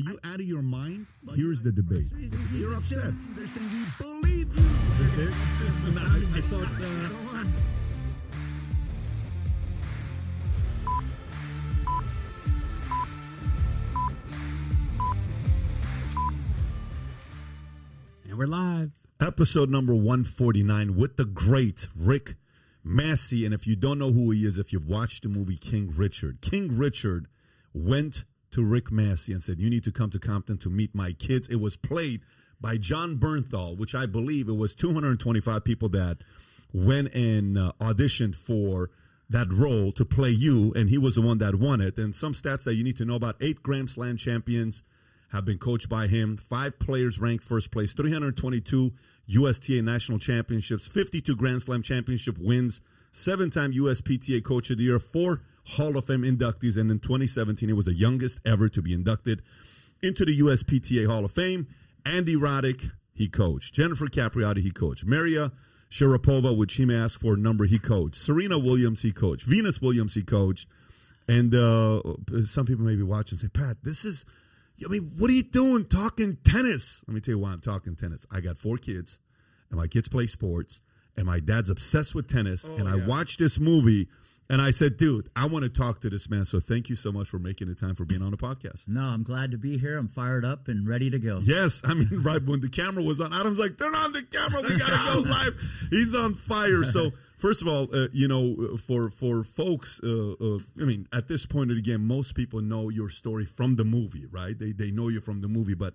you out of your mind? Here's the debate. You're upset. They're saying we believe you. That's it? I, I thought. Uh, And we're live. episode number 149 with the great Rick Macci. And if you don't know who he is, if you've watched the movie King Richard, King Richard went to Rick Macci and said, You need to come to Compton to meet my kids. It was played by Jon Bernthal, which I believe it was 225 people that went and uh, auditioned for that role to play you, and he was the one that won it. And some stats that you need to know about eight Grand Slam champions have been coached by him, five players ranked first place, 322 USTA national championships, 52 Grand Slam championship wins, seven time USPTA Coach of the Year, four Hall of Fame inductees, and in 2017, he was the youngest ever to be inducted into the USPTA Hall of Fame. Andy Roddick, he coached. Jennifer Capriati, he coached. Maria Sharapova, which he may ask for a number, he coached. Serena Williams, he coached. Venus Williams, he coached. And uh, some people may be watching and say, Pat, this is, I mean, what are you doing talking tennis? Let me tell you why I'm talking tennis. I got four kids, and my kids play sports, and my dad's obsessed with tennis. and I watched this movie, and I said, dude, I want to talk to this man. So thank you so much for making the time for being on the podcast. No, I'm glad to be here. I'm fired up and ready to go. Yes, I mean, right when the camera was on, Adam's like, "Turn on the camera, we gotta go live." He's on fire. So, first of all, uh, you know, for for folks, uh, uh, I mean, at this point of the game, most people know your story from the movie, right? They they know you from the movie, but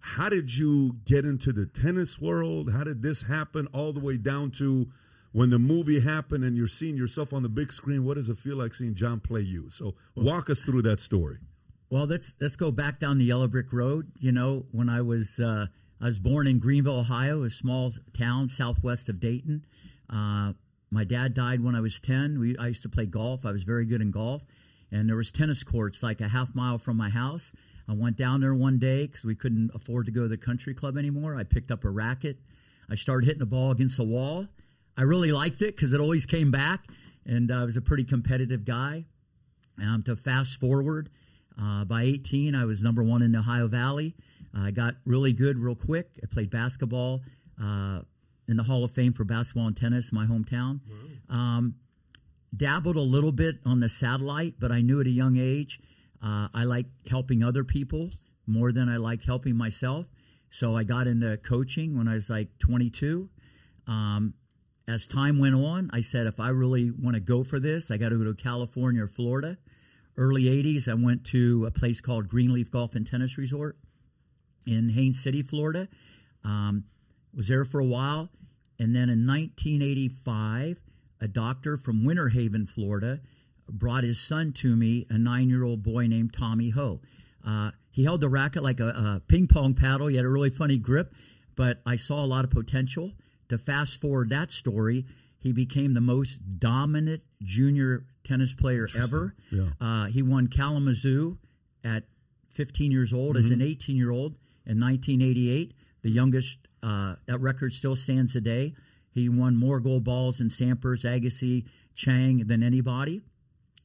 how did you get into the tennis world? How did this happen? All the way down to when the movie happened and you're seeing yourself on the big screen. What does it feel like seeing Jon play you? So, walk us through that story. Well, let's let's go back down the yellow brick road. You know, when I was uh, I was born in Greenville, Ohio, a small town southwest of Dayton. Uh, my dad died when I was ten. We I used to play golf. I was very good in golf, and there was tennis courts like a half mile from my house. I went down there one day because we couldn't afford to go to the country club anymore. I picked up a racket. I started hitting the ball against the wall. I really liked it because it always came back, and uh, I was a pretty competitive guy. Um, to fast forward, uh, by 18, I was number one in the Ohio Valley. I got really good real quick. I played basketball uh, in the Hall of Fame for basketball and tennis, my hometown. Um, dabbled a little bit on the satellite, but I knew at a young age uh, I like helping other people more than I liked helping myself. So I got into coaching when I was like 22. Um, as time went on, I said, if I really want to go for this, I got to go to California or Florida. Early 80s, I went to a place called Grenelefe Golf and Tennis Resort in Haines City, Florida. Um, was there for a while. And then in 1985, a doctor from Winter Haven, Florida, brought his son to me, a nine year old boy named Tommy Ho. Uh, he held the racket like a, a ping pong paddle. He had a really funny grip, but I saw a lot of potential. To fast forward that story, he became the most dominant junior tennis player ever. Yeah. Uh, he won Kalamazoo at 15 years old as an 18 year old in 1988. The youngest, uh, that record still stands today. He won more gold balls in Sampras, Agassi, Chang than anybody.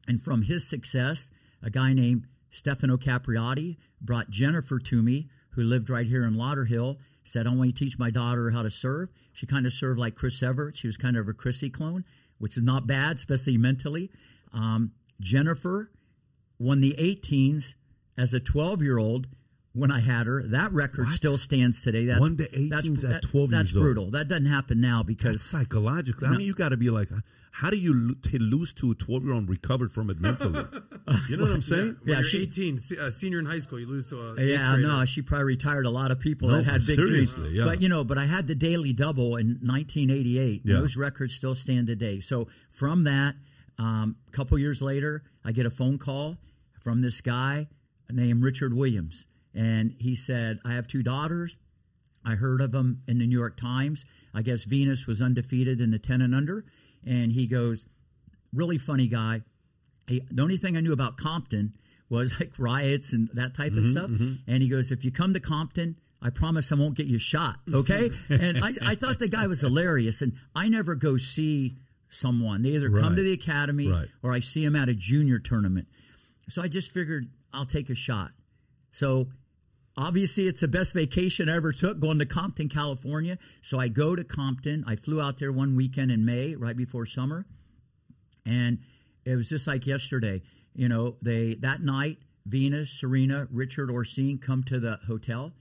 And from his success, a guy named Stefano Capriati brought Jennifer to me, who lived right here in Lauderhill. Said, I want to teach my daughter how to serve. She kind of served like Chris Evert. She was kind of a Chrissy clone, which is not bad, especially mentally. Um, Jennifer won the 18s as a 12 year old when I had her. That record What? still stands today. That's, Won the 18s at that- 12 That's years old. brutal. That doesn't happen now That's because psychological. I mean, you got to be like, how do you lo- to lose to a 12 year old recovered from it mentally? You know what I'm saying? Yeah, Yeah, she- she 18, se- uh, senior in high school, you lose to a eighth Yeah, grader. no, she probably retired a lot of people No, that had big dreams. yeah. But you know, but I had the daily double in 1988. Yeah. Those records still stand today. So from that, um, a couple years later, I get a phone call from this guy named Richard Williams, and he said, "I have two daughters. I heard of them in the New York Times. I guess Venus was undefeated in the 10 and under. And he goes, really funny guy. He, the only thing I knew about Compton was like riots and that type of mm-hmm, stuff. Mm-hmm. And he goes, if you come to Compton, I promise I won't get you shot. Okay. and I, I thought the guy was hilarious. And I never go see someone. They either Right. come to the academy Right. or I see them at a junior tournament. So I just figured I'll take a shot. So obviously it's the best vacation I ever took going to Compton, California. So I go to Compton. I flew out there one weekend in May, right before summer. And it was just like yesterday. You know, they that night, Venus, Serena, Richard Oracene come to the hotel.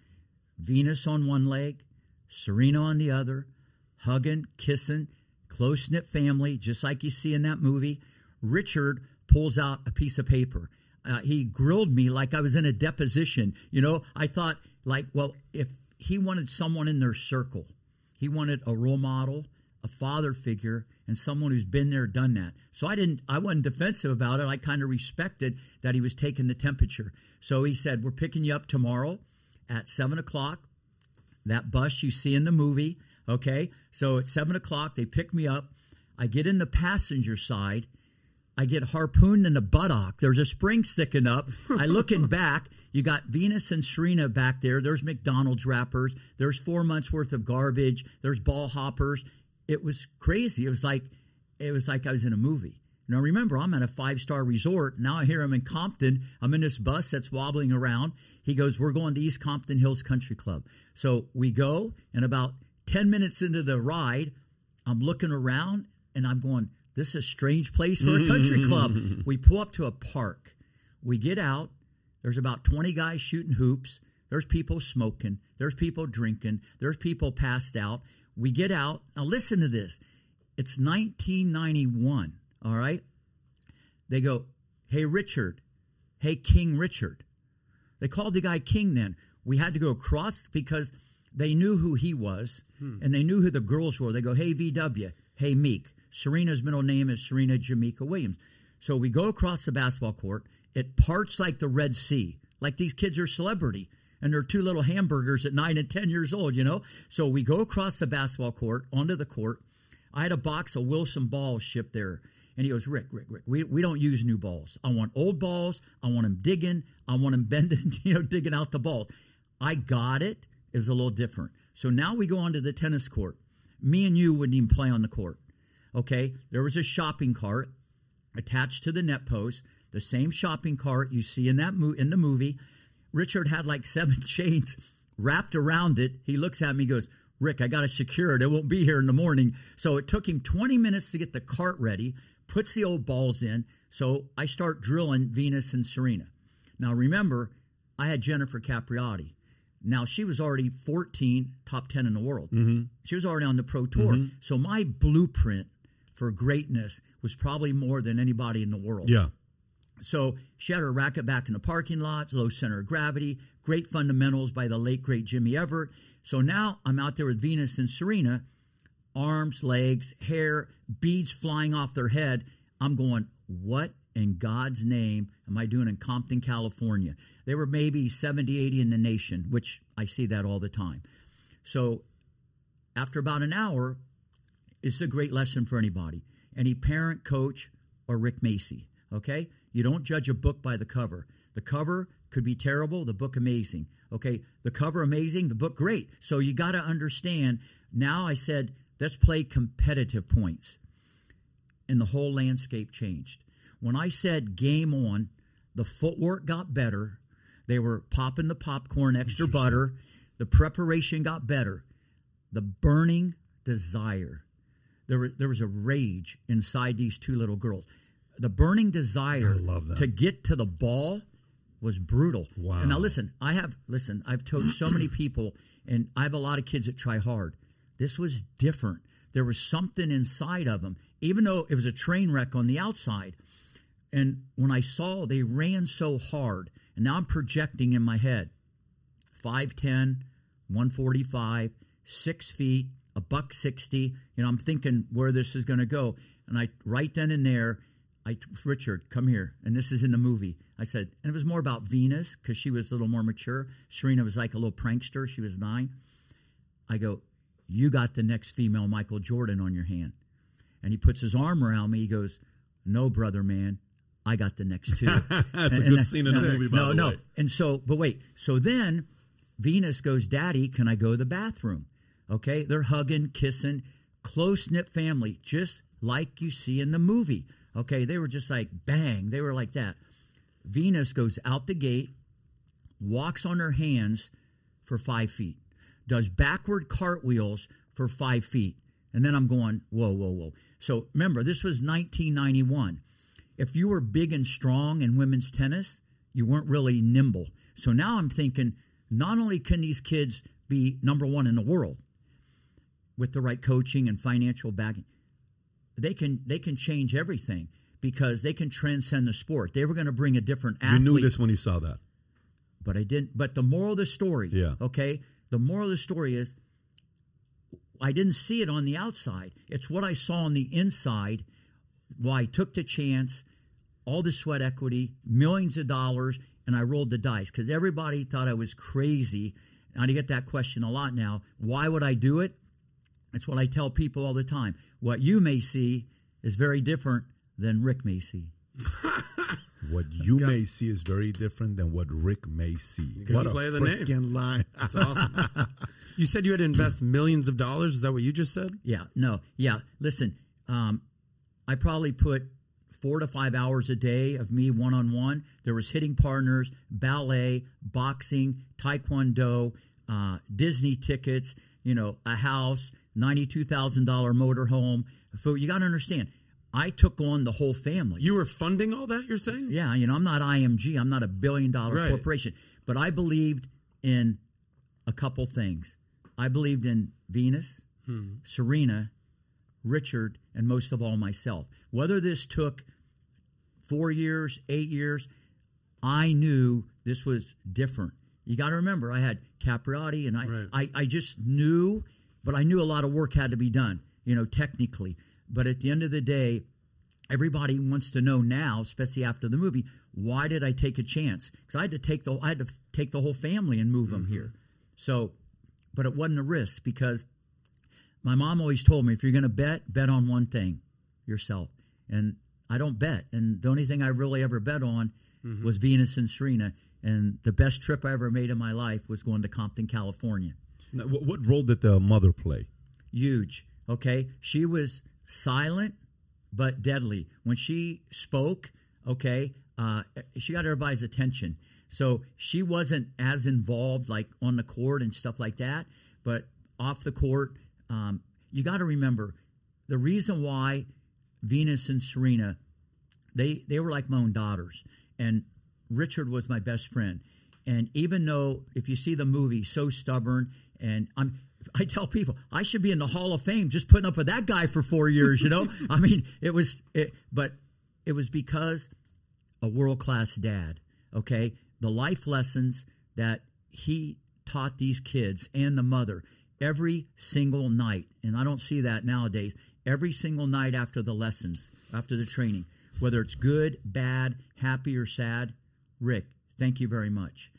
Venus on one leg, Serena on the other, hugging, kissing, close knit family, just like you see in that movie. Richard pulls out a piece of paper. Uh, he grilled me like I was in a deposition. You know, I thought, like, well, if he wanted someone in their circle, he wanted a role model, a father figure, and someone who's been there, done that. So I didn't, I wasn't defensive about it. I kind of respected that he was taking the temperature. So he said, "We're picking you up tomorrow at seven o'clock. That bus you see in the movie, okay? So at seven o'clock, they pick me up. I get in the passenger side." I get harpooned in the buttock. There's a spring sticking up. I looking back. You got Venus and Serena back there. There's McDonald's wrappers. There's four months worth of garbage. There's ball hoppers. It was crazy. It was like it was like I was in a movie. Now remember, I'm at a five star resort. Now I hear I'm in Compton. I'm in this bus that's wobbling around. He goes, "We're going to East Compton Hills Country Club." So we go, and about ten minutes into the ride, I'm looking around and I'm going, this is a strange place for a mm-hmm. country club. we pull up to a park. We get out. There's about 20 guys shooting hoops. There's people smoking. There's people drinking. There's people passed out. We get out. Now, listen to this. It's 1991, all right? They go, Hey, Richard. Hey, King Richard. They called the guy King then. We had to go across because they knew who he was hmm. and they knew who the girls were. They go, Hey, VW. Hey, Meek. Serena's middle name is Serena Jameka Williams. So we go across the basketball court. It parts like the Red Sea, like these kids are celebrity. And they're two little hamburgers at nine and 10 years old, you know? So we go across the basketball court onto the court. I had a box of Wilson balls shipped there. And he goes, Rick, Rick, Rick, we, we don't use new balls. I want old balls. I want them digging. I want them bending, you know, digging out the balls. I got it. It was a little different. So now we go onto the tennis court. Me and you wouldn't even play on the court. Okay, there was a shopping cart attached to the net post, the same shopping cart you see in that mo- in the movie. Richard had like seven chains wrapped around it. He looks at me, goes, "Rick, I got to secure it. It won't be here in the morning." So it took him 20 minutes to get the cart ready. Puts the old balls in. So I start drilling Venus and Serena. Now remember, I had Jennifer Capriati. Now she was already 14, top 10 in the world. Mm-hmm. She was already on the pro tour. Mm-hmm. So my blueprint for greatness was probably more than anybody in the world. Yeah. So she had her racket back in the parking lot, low center of gravity, great fundamentals by the late great Jimmy Evert. So now I'm out there with Venus and Serena, arms, legs, hair, beads flying off their head. I'm going, what in God's name am I doing in Compton, California? They were maybe 70, 80 in the nation, which I see that all the time. So after about an hour, it's a great lesson for anybody, any parent, coach, or Rick Macci. Okay, you don't judge a book by the cover. The cover could be terrible, the book amazing. Okay, the cover amazing, the book great. So you got to understand. Now I said, let's play competitive points, and the whole landscape changed. When I said game on, the footwork got better. They were popping the popcorn, extra butter. The preparation got better. The burning desire there, were, there was a rage inside these two little girls. The burning desire to get to the ball was brutal. Wow. And now listen, I have listen, I've told so many people and I have a lot of kids that try hard. This was different. There was something inside of them, even though it was a train wreck on the outside. And when I saw they ran so hard, and now I'm projecting in my head 5'10, 145, six feet, a buck 60. You know, I'm thinking where this is going to go. And I, right then and there, I, Richard, come here. And this is in the movie. I said, and it was more about Venus because she was a little more mature. Serena was like a little prankster. She was nine. I go, you got the next female Michael Jordan on your hand. And he puts his arm around me. He goes, no, brother, man. I got the next two. That's a good and scene in the movie, by no, the no. way. And so, but wait. So then Venus goes, Daddy, can I go to the bathroom? Okay. They're hugging, kissing, close knit family, just like you see in the movie. Okay. They were just like bang. They were like that. Venus goes out the gate, walks on her hands for five feet, does backward cartwheels for five feet. And then I'm going, whoa, whoa, whoa. So remember, this was 1991. If you were big and strong in women's tennis, you weren't really nimble. So now I'm thinking, not only can these kids be number one in the world with the right coaching and financial backing, they can they can change everything because they can transcend the sport. They were going to bring a different athlete. You knew this when you saw that. but I didn't. But the moral of the story, Yeah. okay, the moral of the story is I didn't see it on the outside. It's what I saw on the inside. Why I took the chance, all the sweat equity, millions of dollars, and I rolled the dice because everybody thought I was crazy. And I get that question a lot now. Why would I do it? That's what I tell people all the time. What you may see is very different than Rick may see. What you may see is very different than what Rick may see. Good What a play of the name. freaking line. That's awesome. you said you had to invest millions of dollars. Is that what you just said? Yeah, no, yeah. Listen, um, I probably put four to five hours a day of me one on one. There was hitting partners, ballet, boxing, taekwondo, uh, Disney tickets. You know, a house, ninety-two thousand dollar motorhome. Food. You got to understand. I took on the whole family. You were funding all that. You're saying? Yeah, you know, I'm not IMG. I'm not a billion dollar Right. corporation. But I believed in a couple things. I believed in Venus, hmm. Serena, Richard, and most of all myself. Whether this took four years, eight years, I knew this was different. You got to remember, I had Capriati, and I, Right. I, I just knew, but I knew a lot of work had to be done, you know, technically. But at the end of the day, everybody wants to know now, especially after the movie, why did I take a chance? Because I had to take the I had to take the whole family and move them mm-hmm. here. So, but it wasn't a risk because my mom always told me if you're going to bet, bet on one thing, yourself. And I don't bet. And the only thing I really ever bet on mm-hmm. was Venus and Serena. And the best trip I ever made in my life was going to Compton, California. Now, what, role did the mother play? Huge. Okay. She was silent but deadly. When she spoke, okay, uh, she got everybody's attention. So she wasn't as involved like on the court and stuff like that, but off the court, um, you got to remember the reason why Venus and Serena they they were like my own daughters and richard was my best friend and even though if you see the movie so stubborn and i'm i tell people i should be in the hall of fame just putting up with that guy for four years you know? I mean it was it, but it was because a world class dad okay? The life lessons that he taught these kids and the mother every single night and i don't see that nowadays every single night after the lessons after the training whether it's good bad happy or sad rick thank you very much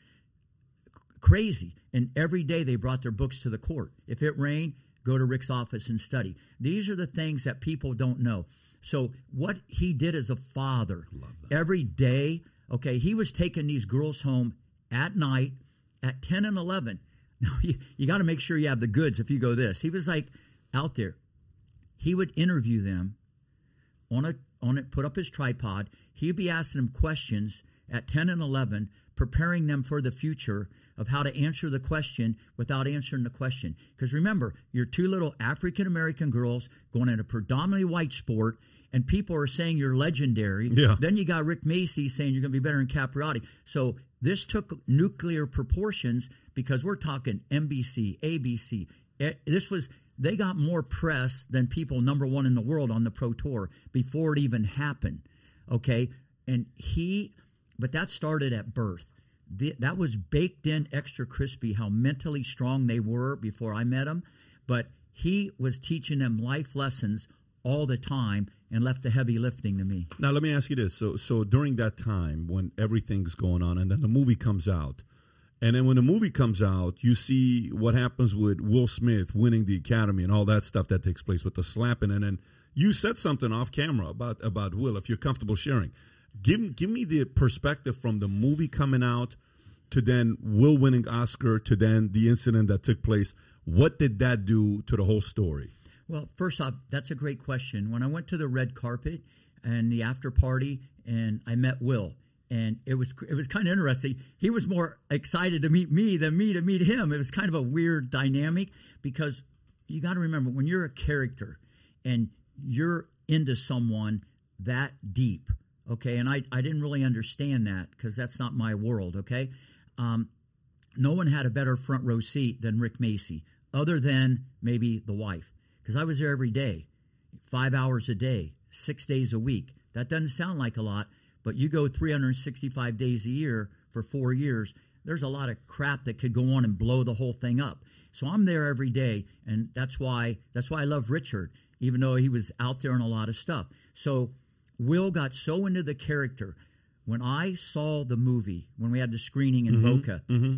crazy. And every day they brought their books to the court. If it rained, go to Rick's office and study. These are the things that people don't know. So what he did as a father, every day, okay, he was taking these girls home at night at 10 and 11. Now, you, you got to make sure you have the goods if you go this. He was like out there. He would interview them on a on it, put up his tripod. He'd be asking them questions at 10 and 11, preparing them for the future of how to answer the question without answering the question. Because remember, you're two little African American girls going in a predominantly white sport, and people are saying you're legendary. Yeah. Then you got Rick Macci saying you're going to be better than Capriati. So this took nuclear proportions because we're talking NBC, ABC. Eh, This was they got more press than people number one in the world on the pro tour before it even happened. Okay, and he, but that started at birth. The, that was baked in extra crispy how mentally strong they were before I met them, but he was teaching them life lessons all the time and left the heavy lifting to me. Now let me ask you this: so, so during that time when everything's going on, and then the movie comes out, and then when the movie comes out, you see what happens with Will Smith winning the Academy and all that stuff that takes place with the slapping, and then you said something off camera about about Will. If you're comfortable sharing, give give me the perspective from the movie coming out to then Will winning Oscar to then the incident that took place. What did that do to the whole story? Well, first off, that's a great question. When I went to the red carpet and the after party, and I met Will, and it was it was kind of interesting. He was more excited to meet me than me to meet him. It was kind of a weird dynamic because you got to remember when you're a character and you're into someone that deep, okay. And I I didn't really understand that because that's not my world, okay. Um, no one had a better front row seat than Rick Macci, other than maybe the wife, because I was there every day, five hours a day, six days a week. That doesn't sound like a lot, but you go 365 days a year for four years, there's a lot of crap that could go on and blow the whole thing up. So I'm there every day, and that's why that's why I love Richard, even though he was out there on a lot of stuff. So Will got so into the character. When I saw the movie, when we had the screening in mm-hmm. Boca, mm-hmm.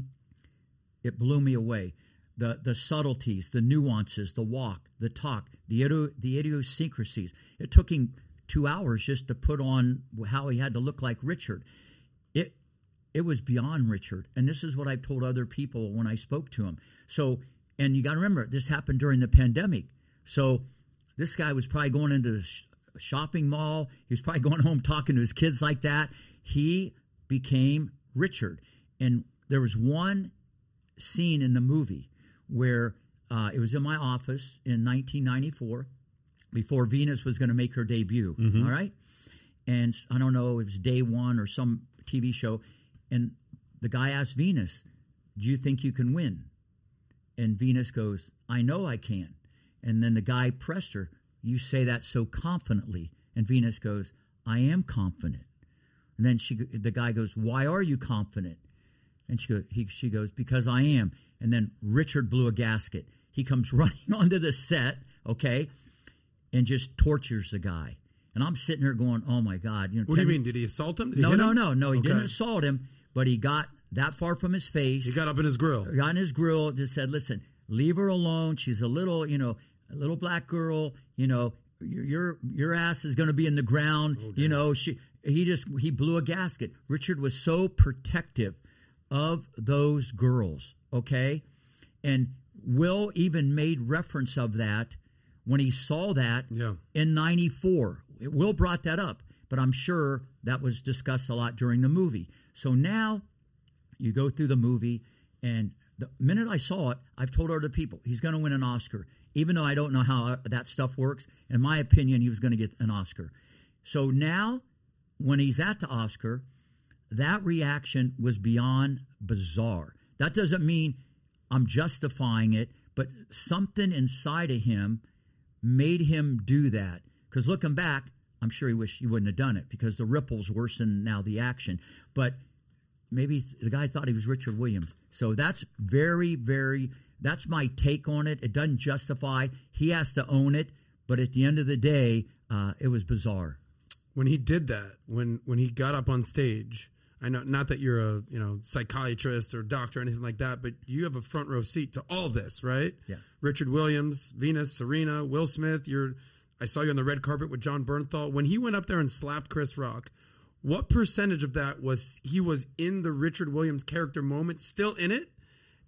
it blew me away. The the subtleties, the nuances, the walk, the talk, the the idiosyncrasies. It took him two hours just to put on how he had to look like Richard. It it was beyond Richard, and this is what I've told other people when I spoke to him. So, and you got to remember, this happened during the pandemic. So, this guy was probably going into the shopping mall. He was probably going home talking to his kids like that. He became Richard, and there was one scene in the movie where uh, it was in my office in 1994 before Venus was going to make her debut. all right. And I don't know, it was day one or some TV show. And the guy asked Venus, Do you think you can win? And Venus goes, I know I can. And then the guy pressed her, You say that so confidently. And Venus goes, I am confident. And then she, the guy goes, Why are you confident? And she goes, he, she goes, because I am. And then Richard blew a gasket. He comes running onto the set, okay, and just tortures the guy. And I'm sitting there going, oh my God. You know, What do you mean? Did he assault him? Did No, no, him? no, no. He Okay. didn't assault him, but he got that far from his face. He got up in his grill. got in his grill, just said, listen, leave her alone. She's a little, you know, a little black girl, you know, your your, your ass is going to be in the ground. Oh, you know, she he just he blew a gasket. Richard was so protective of those girls, okay? And Will even made reference of that when he saw that Yeah. in 94. Will brought that up, but I'm sure that was discussed a lot during the movie. So now you go through the movie, and the minute I saw it, I've told other people he's going to win an Oscar, even though I don't know how uh, that stuff works. In my opinion, he was going to get an Oscar. So now, when he's at the Oscar, that reaction was beyond bizarre. That doesn't mean I'm justifying it, but something inside of him made him do that. Because looking back, I'm sure he wished he wouldn't have done it because the ripples worsen now the action. But maybe the guy thought he was Richard Williams. So that's very, very, that's my take on it. It doesn't justify, he has to own it. But at the end of the day, uh, it was bizarre. when he did that, when when he got up on stage, I know not that you're a you know psychiatrist or doctor or anything like that, but you have a front row seat to all this, right? Yeah. Richard Williams, Venus, Serena, Will Smith. You're. I saw you on the red carpet with Jon Bernthal when he went up there and slapped Chris Rock. What percentage of that was he was in the Richard Williams character moment, still in it,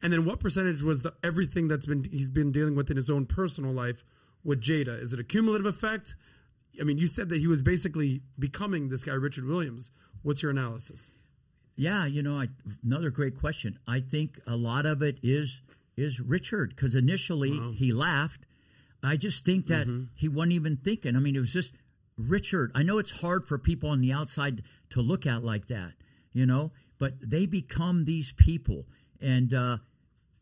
and then what percentage was the everything that's been he's been dealing with in his own personal life with Jada? Is it a cumulative effect? I mean, you said that he was basically becoming this guy, Richard Williams. What's your analysis? Yeah, you know, I, another great question. I think a lot of it is is Richard because initially he laughed. I just think that he wasn't even thinking. I mean, it was just Richard. I know it's hard for people on the outside to look at like that, you know, but they become these people, and uh,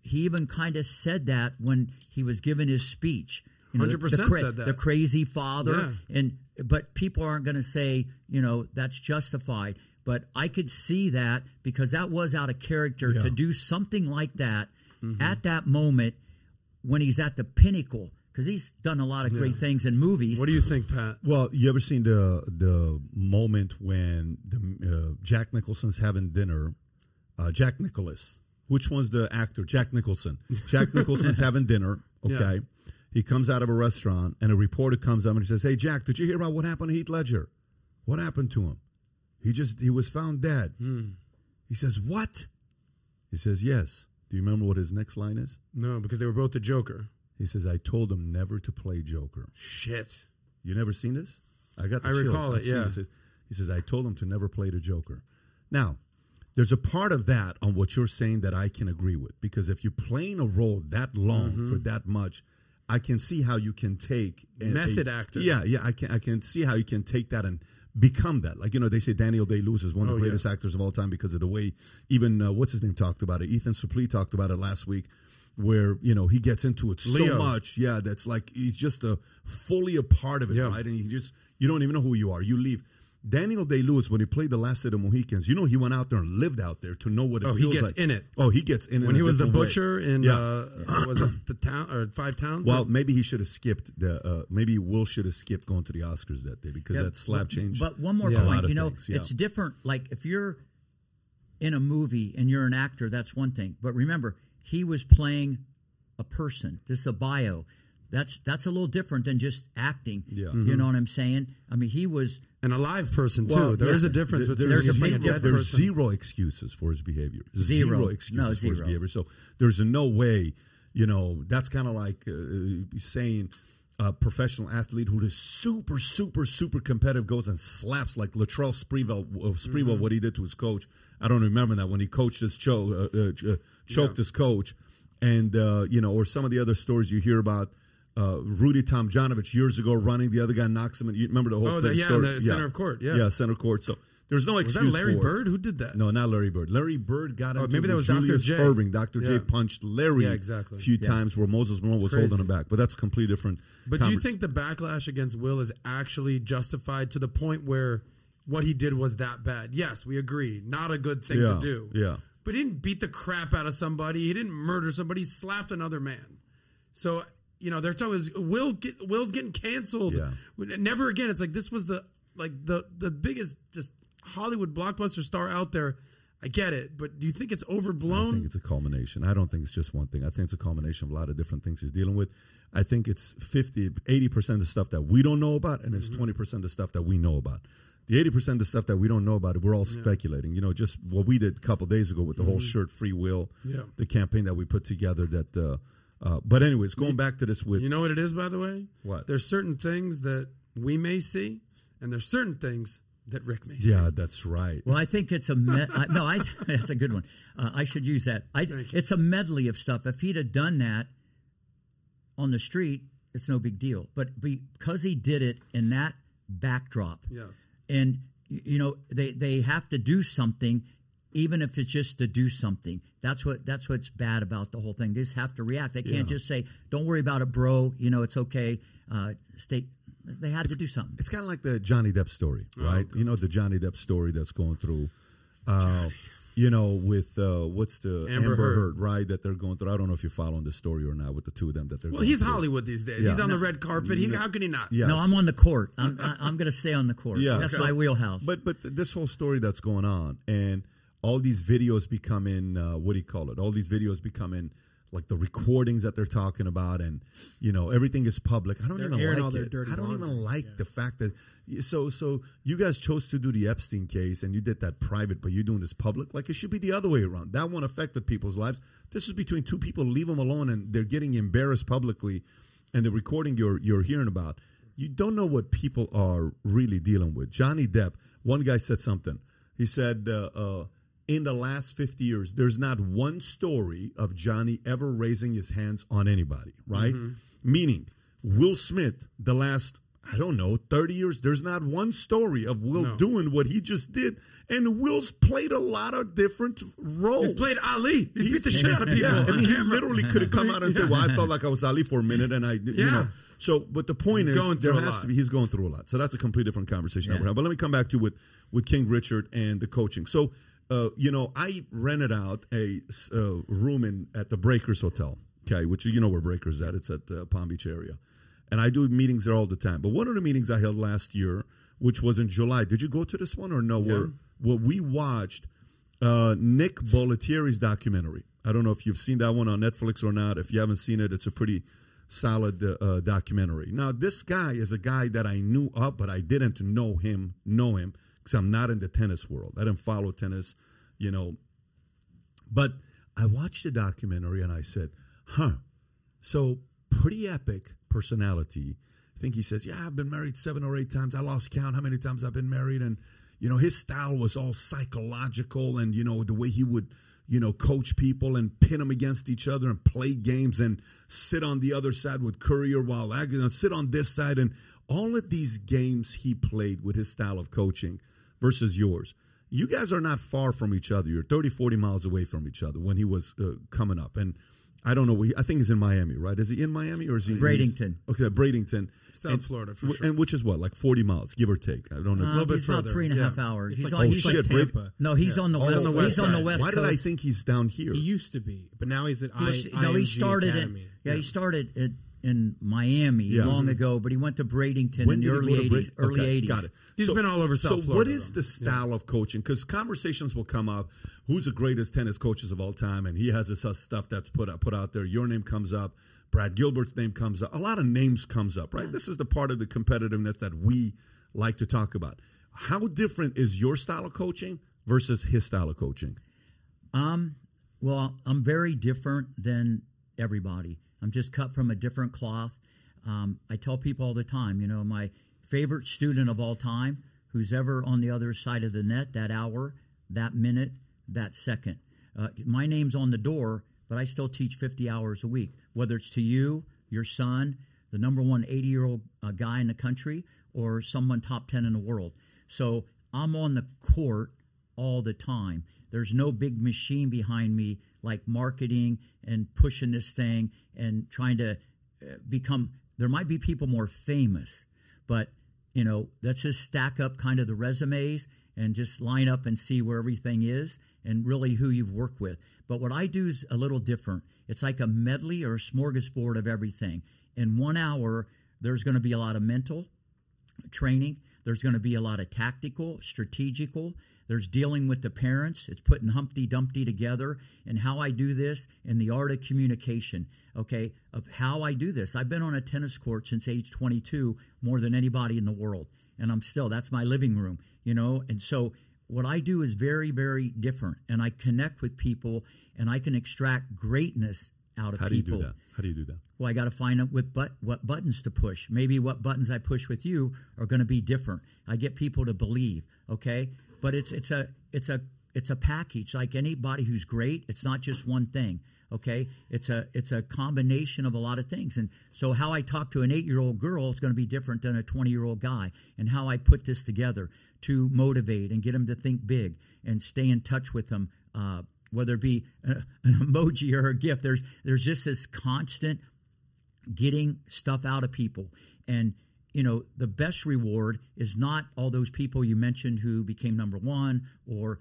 he even kind of said that when he was giving his speech. You know, the- the 100% said that. The crazy father, and but people aren't going to say, you know, that's justified. But I could see that because that was out of character Yeah. to do something like that Mm-hmm. at that moment when he's at the pinnacle. Because he's done a lot of great things in movies. What do you think, Pat? Well, you ever seen the the moment when the uh, Jack Nicholson's having dinner? Uh, Jack Nicholas. Which one's the actor? Jack Nicholson. Jack Nicholson's having dinner. Okay. He comes out of a restaurant, and a reporter comes up and he says, "Hey, Jack, did you hear about what happened to Heath Ledger? What happened to him? He just he was found dead." Hmm. He says, "What?" He says, "Yes." Do you remember what his next line is? No, because they were both the Joker. He says, "I told him never to play Joker." Shit. You never seen this? I got. The I chills. recall I've it, yeah. this. He says, "I told him to never play the Joker." Now, there's a part of that on what you're saying that I can agree with because if you're playing a role that long Mm-hmm. for that much, I can see how you can take Method a- actor. Yeah, yeah, I can I can see how you can take that and become that. Like you know, they say Daniel Day Lewis is one of Oh, the yeah. greatest actors of all time because of the way even uh, what's his name talked about it. Ethan Suplee talked about it last week. Where you know he gets into it so much, yeah. That's like he's just a fully a part of it, Yeah. right? And you just you don't even know who you are. You leave. Daniel Day Lewis, when he played the last of the Mohicans, you know he went out there and lived out there to know what it Oh, he gets like. in it. Oh, he gets in it when he was the different way. butcher in Yeah. uh, was it the town or five towns? Well, maybe he should have skipped the. Uh, maybe Will should have skipped going to the Oscars that day because Yeah, that slap change. But one more lot point, you know, things, yeah. it's different. Like if you're in a movie and you're an actor, that's one thing. But remember, he was playing a person. This is a bio. That's that's a little different than just acting. Yeah. You Mm-hmm. know what I'm saying? I mean, he was. An alive person too. Well, There is yeah, a difference between there's a playing big dead. There's person. zero excuses for his behavior. Zero. excuses No, for his zero. behavior. So there's no way. You know, that's kind of like uh, saying a professional athlete who is super, super, super competitive goes and slaps like Latrell Sprewell, uh, Sprewell Mm-hmm. what he did to his coach. I don't remember that when he coached his cho- uh, uh, uh, choked his coach, and uh, you know, or some of the other stories you hear about. Uh, Rudy Tomjanovich years ago running the other guy knocks him and you remember the whole Oh, thing the- yeah, the center of court, yeah. yeah center court so there's no excuse. Was that Larry. Bird? Who did that? No, not Larry Bird. Larry Bird got Oh, into maybe it that was Dr. Julius J. Erving. Dr. J punched Larry Yeah, exactly. a few times where Moses Malone was holding him back. But that's a completely different. But do you think the backlash against Will is actually justified to the point where what he did was that bad? Yes, we agree. Not a good thing Yeah, to do. yeah. But he didn't beat the crap out of somebody. He didn't murder somebody. He slapped another man. So you know they're talking is Will get, Will's getting canceled. Yeah. Never again. It's like this was the like the the biggest just Hollywood blockbuster star out there. I get it, but do you think it's I overblown? think it's a culmination. I don't think it's just one thing. I think it's a culmination of a lot of different things he's dealing with. I think it's 50, 80% of the stuff that we don't know about, and it's Mm-hmm. 20% of the stuff that we know about. The 80% of the stuff that we don't know about, we're all speculating. You know, just what we did a couple days ago with the whole shirt free will, Mm-hmm. Yeah. the campaign that we put together that, uh, uh, but anyways, going back to this with, You know what it is, by the way? What? There's certain things that we may see, and there's certain things that Rick may see. yeah, that's right. Well, I think it's a me- I, no. I that's a good one. Uh, I should use that. I Thank you. it's a medley of stuff. If he'd have done that on the street, it's no big deal. But because he did it in that backdrop, Yes. and you know they they have to do something even if it's just to do something that's what that's what's bad about the whole thing they just have to react they can't just say don't worry about it bro you know it's okay uh stay they had to do something It's kind of like the Johnny Depp story, right? you know the Johnny Depp story that's going through. Uh, you know, with uh, what's the Amber Amber, Heard. Heard. right? That they're going through. I don't know if you're following the story or not with the two of them. That they're Well, going he's through. Hollywood these days. Yeah. He's on the red carpet. He, how can he not? Yeah. no i'm on the court i'm I, i'm going to stay on the court Yeah. that's Okay. my wheelhouse But but this whole story that's going on, and all these videos becoming uh, what do you call it? All these videos becoming like the recordings that they're talking about, and you know everything is public. I don't They're even like all their it. dirty I don't even like Yeah. the fact that so so you guys chose to do the Epstein case, and you did that private, but you're doing this public. Like it should be the other way around. That one affected people's lives. This is between two people. Leave them alone, and they're getting embarrassed publicly, and the recording you're you're hearing about. You don't know what people are really dealing with. Johnny Depp. One guy said something. He said, uh, uh, "In the last fifty years, there's not one story of Johnny ever raising his hands on anybody. Right? Mm-hmm. Meaning, Will Smith. The last." I don't know, 30 years, there's not one story of Will No. doing what he just did. And Will's played a lot of different roles. He's played Ali. He's, beat the shit out of people. Yeah, I mean, he literally could have come out and said, "Well, I felt like I was Ali for a minute," and I, you Yeah. know. So, but the point He's is, going there through a has lot. to be. He's going through a lot. So that's a completely different conversation. that Yeah. we're having. But let me come back to with with King Richard and the coaching. So, uh, you know, I rented out a uh, room in at the Breakers Hotel. Okay, which you know where Breakers at? It's at uh, Palm Beach area, and I do meetings there all the time. But one of the meetings I held last year, which was in July, did you go to this one or no? Where where we watched uh, Nick Bollettieri's documentary. I don't know if you've seen that one on Netflix or not. If you haven't seen it, it's a pretty solid uh, documentary. Now, this guy is a guy that I knew of, but I didn't know him, know him, because I'm not in the tennis world. I didn't follow tennis, you know. But I watched the documentary and I said, huh, so pretty epic personality. I think he says, yeah, I've been married seven or eight times. I lost count how many times I've been married. And, you know, his style was all psychological and, you know, the way he would, you know, coach people and pin them against each other and play games and sit on the other side with Courier while you know, sit on this side. And all of these games he played with his style of coaching versus yours. You guys are not far from each other. You're 30, 40 miles away from each other when he was uh, coming up. And I don't know. Where he, I think he's in Miami, right? Is he in Miami or is he Bradenton. Okay, Bradenton, South and, Florida, for w- sure. and which is what, like forty miles, give or take. I don't know. Uh, little bit he's about further, three and a half yeah. hours. It's He's like- on. oh He's, shit, Bra- Tampa. no, he's on the Oh, west. on the west he's on the west Why coast. did I think he's down here? He used to be, but now he's at I, He's- no, he started Academy. at yeah, he started at, in Miami Yeah. long Mhm. ago, but he went to Bradenton When in the did he early go to Bra- eighties. Early Okay, eighties. Got it. He's been all over South so Florida, what is though. the style of coaching? Because conversations will come up. Who's the greatest tennis coaches of all time? And he has this uh, stuff that's put out, put out there. Your name comes up. Brad Gilbert's name comes up. A lot of names comes up, right? This is the part of the competitiveness that we like to talk about. How different is your style of coaching versus his style of coaching? Um, well, I'm very different than everybody. I'm just cut from a different cloth. Um, I tell people all the time, you know, my favorite student of all time, who's ever on the other side of the net, that hour, that minute, that second. Uh, my name's on the door, but I still teach 50 hours a week, whether it's to you, your son, the number one 80 year old uh, guy in the country, or someone top 10 in the world. So I'm on the court all the time. There's no big machine behind me like marketing and pushing this thing and trying to uh, become. There might be people more famous, but you know, let's just stack up kind of the resumes and just line up and see where everything is and really who you've worked with. But what I do is a little different. It's like a medley or a smorgasbord of everything. In one hour, there's going to be a lot of mental, training. There's going to be a lot of tactical, strategical. There's dealing with the parents. It's putting Humpty Dumpty together and how I do this and the art of communication, okay, of how I do this. I've been on a tennis court since age 22 more than anybody in the world. And I'm still, that's my living room, you know? And so what I do is very, very different. And I connect with people and I can extract greatness out of How do you people. do that? How do you do that? Well, I got to find out what but what buttons to push. Maybe what buttons I push with you are going to be different. I get people to believe, okay? But it's it's a it's a it's a package. Like anybody who's great, it's not just one thing, okay? It's a it's a combination of a lot of things. And so how I talk to an 8-year-old girl is going to be different than a 20-year-old guy. And how I put this together to motivate and get them to think big and stay in touch with them uh, whether it be an emoji or a gift there's there's just this constant getting stuff out of people. And, you know, the best reward is not all those people you mentioned who became number one or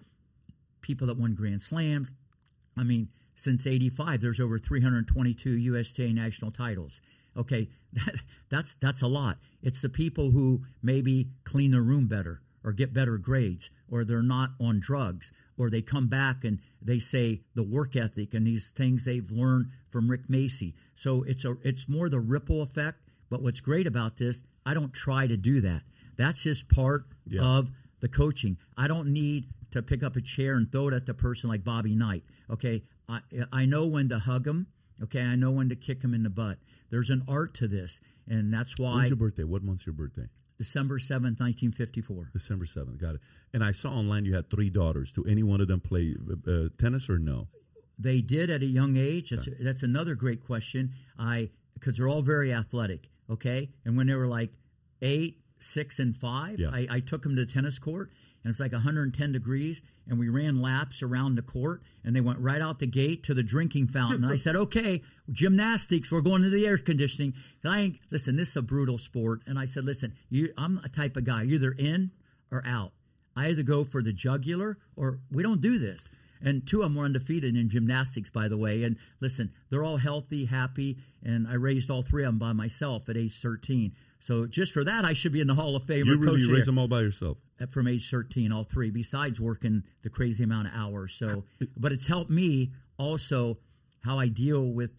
people that won Grand Slams. I mean, since 85, there's over 322 USTA national titles. Okay, that, that's that's a lot. It's the people who maybe clean their room better or get better grades or they're not on drugs or they come back and they say the work ethic and these things they've learned from Rick Macci. So it's a it's more the ripple effect. But what's great about this, I don't try to do that. That's just part Yeah. of the coaching. I don't need to pick up a chair and throw it at the person like Bobby Knight. Okay, I I know when to hug him. Okay, I know when to kick him in the butt. There's an art to this, and that's why When's your birthday? What month's your birthday? December seventh, nineteen fifty four. December 7th. Got it. And I saw online you had three daughters. Do any one of them play uh, uh, tennis or no? They did at a young age. That's, that's another great question. I because they're all very athletic. Okay, and when they were like eight, six, and five, Yeah. I, I took them to the tennis court, and it's like 110 degrees, and we ran laps around the court, and they went right out the gate to the drinking fountain. and I said, "Okay, gymnastics. We're going to the air conditioning." I ain't, listen. This is a brutal sport, and I said, "Listen, you, I'm a type of guy. Either in or out. I either go for the jugular or we don't do this." And two of them were undefeated in gymnastics, by the way. And listen, they're all healthy, happy, and I raised all three of them by myself at age 13. So just for that, I should be in the Hall of Fame. You really raised them all by yourself. at- from age 13, all three, besides working the crazy amount of hours. So, but it's helped me also how I deal with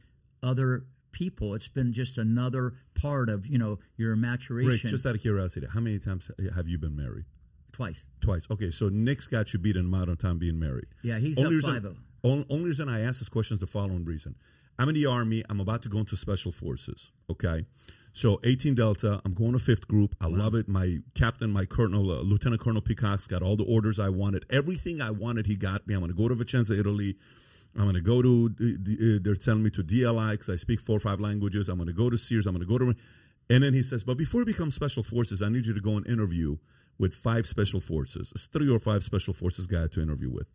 other people. It's been just another part of, you know, your Rick, maturation just out of curiosity, how many times have you been married? Twice. Twice. Okay, so Nick's got you beat in modern time being married. Yeah, he's only up reason, 5-0. Only, only reason I ask this question is the following reason. I'm in the army. I'm about to go into special forces. Okay, So 18 Delta, I'm going to fifth group. I love it. My captain, my colonel, uh, Lieutenant Colonel Peacock's got all the orders I wanted. Everything I wanted, he got me. I'm going to go to Vicenza, Italy. I'm going to go to, uh, they're telling me to DLI because I speak four or five languages. I'm going to go to Sears. I'm going to go to, and then he says, but before you become special forces, I need you to go and interview with five special forces. Three or five special forces guy to interview with.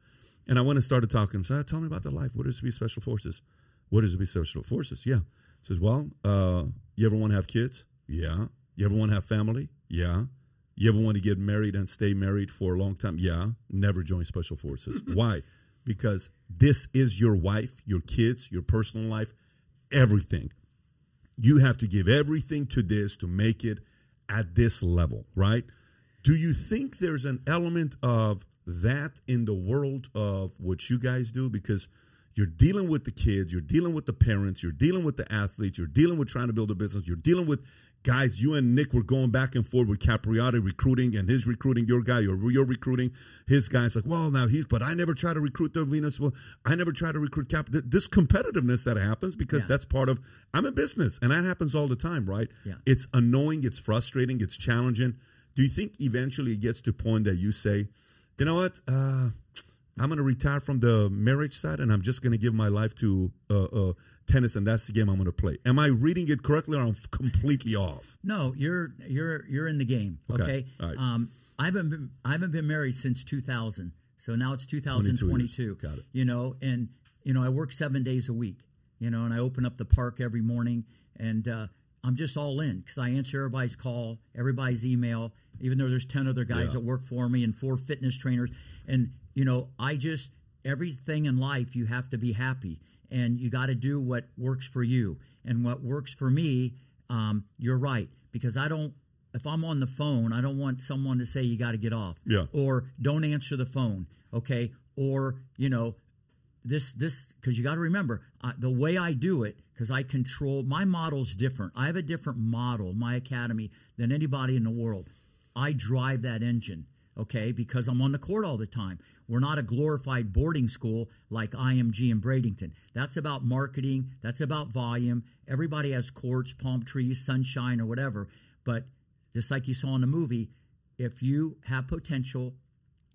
And I went and started talking. To him. So tell me about the life. What is to be special forces? What is to be special forces? Yeah. Says, well, uh, you ever want to have kids? Yeah. You ever want to have family? Yeah. You ever want to get married and stay married for a long time? Yeah. Never join special forces. Why? Because this is your wife, your kids, your personal life, everything. You have to give everything to this to make it at this level, right? Do you think there's an element of that in the world of what you guys do? Because you're dealing with the kids, you're dealing with the parents, you're dealing with the athletes, you're dealing with trying to build a business, you're dealing with guys. You and Nick were going back and forth with Capriati recruiting and his recruiting your guy, or you're recruiting his guy. It's like, well, now he's, but I never try to recruit the Venus. Well, I never try to recruit Cap. This competitiveness that happens because Yeah. that's part of. I'm a business, and that happens all the time, right? Yeah. It's annoying, it's frustrating, it's challenging. Do you think eventually it gets to a point that you say, you know what? Uh, I'm going to retire from the marriage side, and I'm just going to give my life to uh, uh, tennis, and that's the game I'm going to play. Am I reading it correctly, or I'm completely off? No, you're you're you're in the game. Okay. Okay. Right. Um, I haven't been I haven't been married since 2000. So now it's 2022. Got it. You know, and you know I work seven days a week. You know, and I open up the park every morning, and uh, I'm just all in because I answer everybody's call, everybody's email. Even though there's 10 other guys Yeah. that work for me and four fitness trainers, and you know, I just everything in life you have to be happy and you got to do what works for you and what works for me um, you're right because i don't if i'm on the phone i don't want someone to say you got to get off Yeah. or don't answer the phone okay or you know this this because you got to remember uh, the way I do it because I control my model's different. I have a different model, my academy, than anybody in the world. I drive that engine, okay, because I'm on the court all the time. We're not a glorified boarding school like IMG and Bradenton. That's about marketing. That's about volume. Everybody has courts, palm trees, sunshine, or whatever. But just like you saw in the movie, if you have potential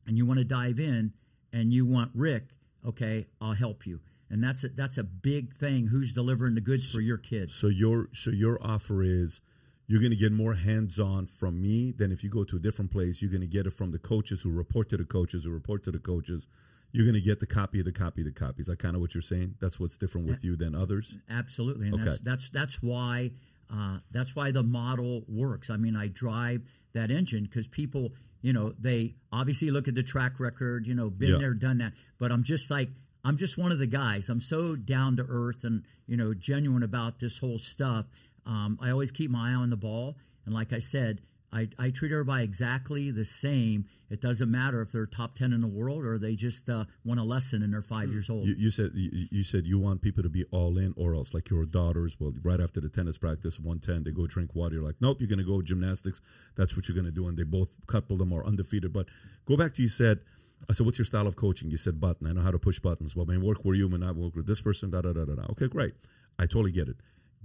and you want to dive in and you want Rick, okay, I'll help you. And that's a, that's a big thing. Who's delivering the goods for your kids? So your so your offer is you're going to get more hands-on from me than if you go to a different place. You're going to get it from the coaches who report to the coaches who report to the coaches. You're going to get the copy of the copy of the copy. Is that kind of what you're saying? That's what's different with you than others. Absolutely, and Okay. that's that's that's why uh, that's why the model works. I mean, I drive that engine because people, you know, they obviously look at the track record, you know, been Yeah. there, done that. But I'm just like I'm just one of the guys. I'm so down to earth and you know genuine about this whole stuff. Um, I always keep my eye on the ball, and like I said. I, I treat everybody exactly the same. It doesn't matter if they're top ten in the world or they just uh, want a lesson and they're five years old. You, you said you, you said you want people to be all in, or else like your daughters. Well, right after the tennis practice, one ten, they go drink water. You're like, nope, you're going to go gymnastics. That's what you're going to do, and they both couple them are undefeated. But go back to you said. I said, "What's your style of coaching?" You said, "Button. I know how to push buttons." Well, may work where you may not work with this person. Da da da da da. Okay, great. I totally get it.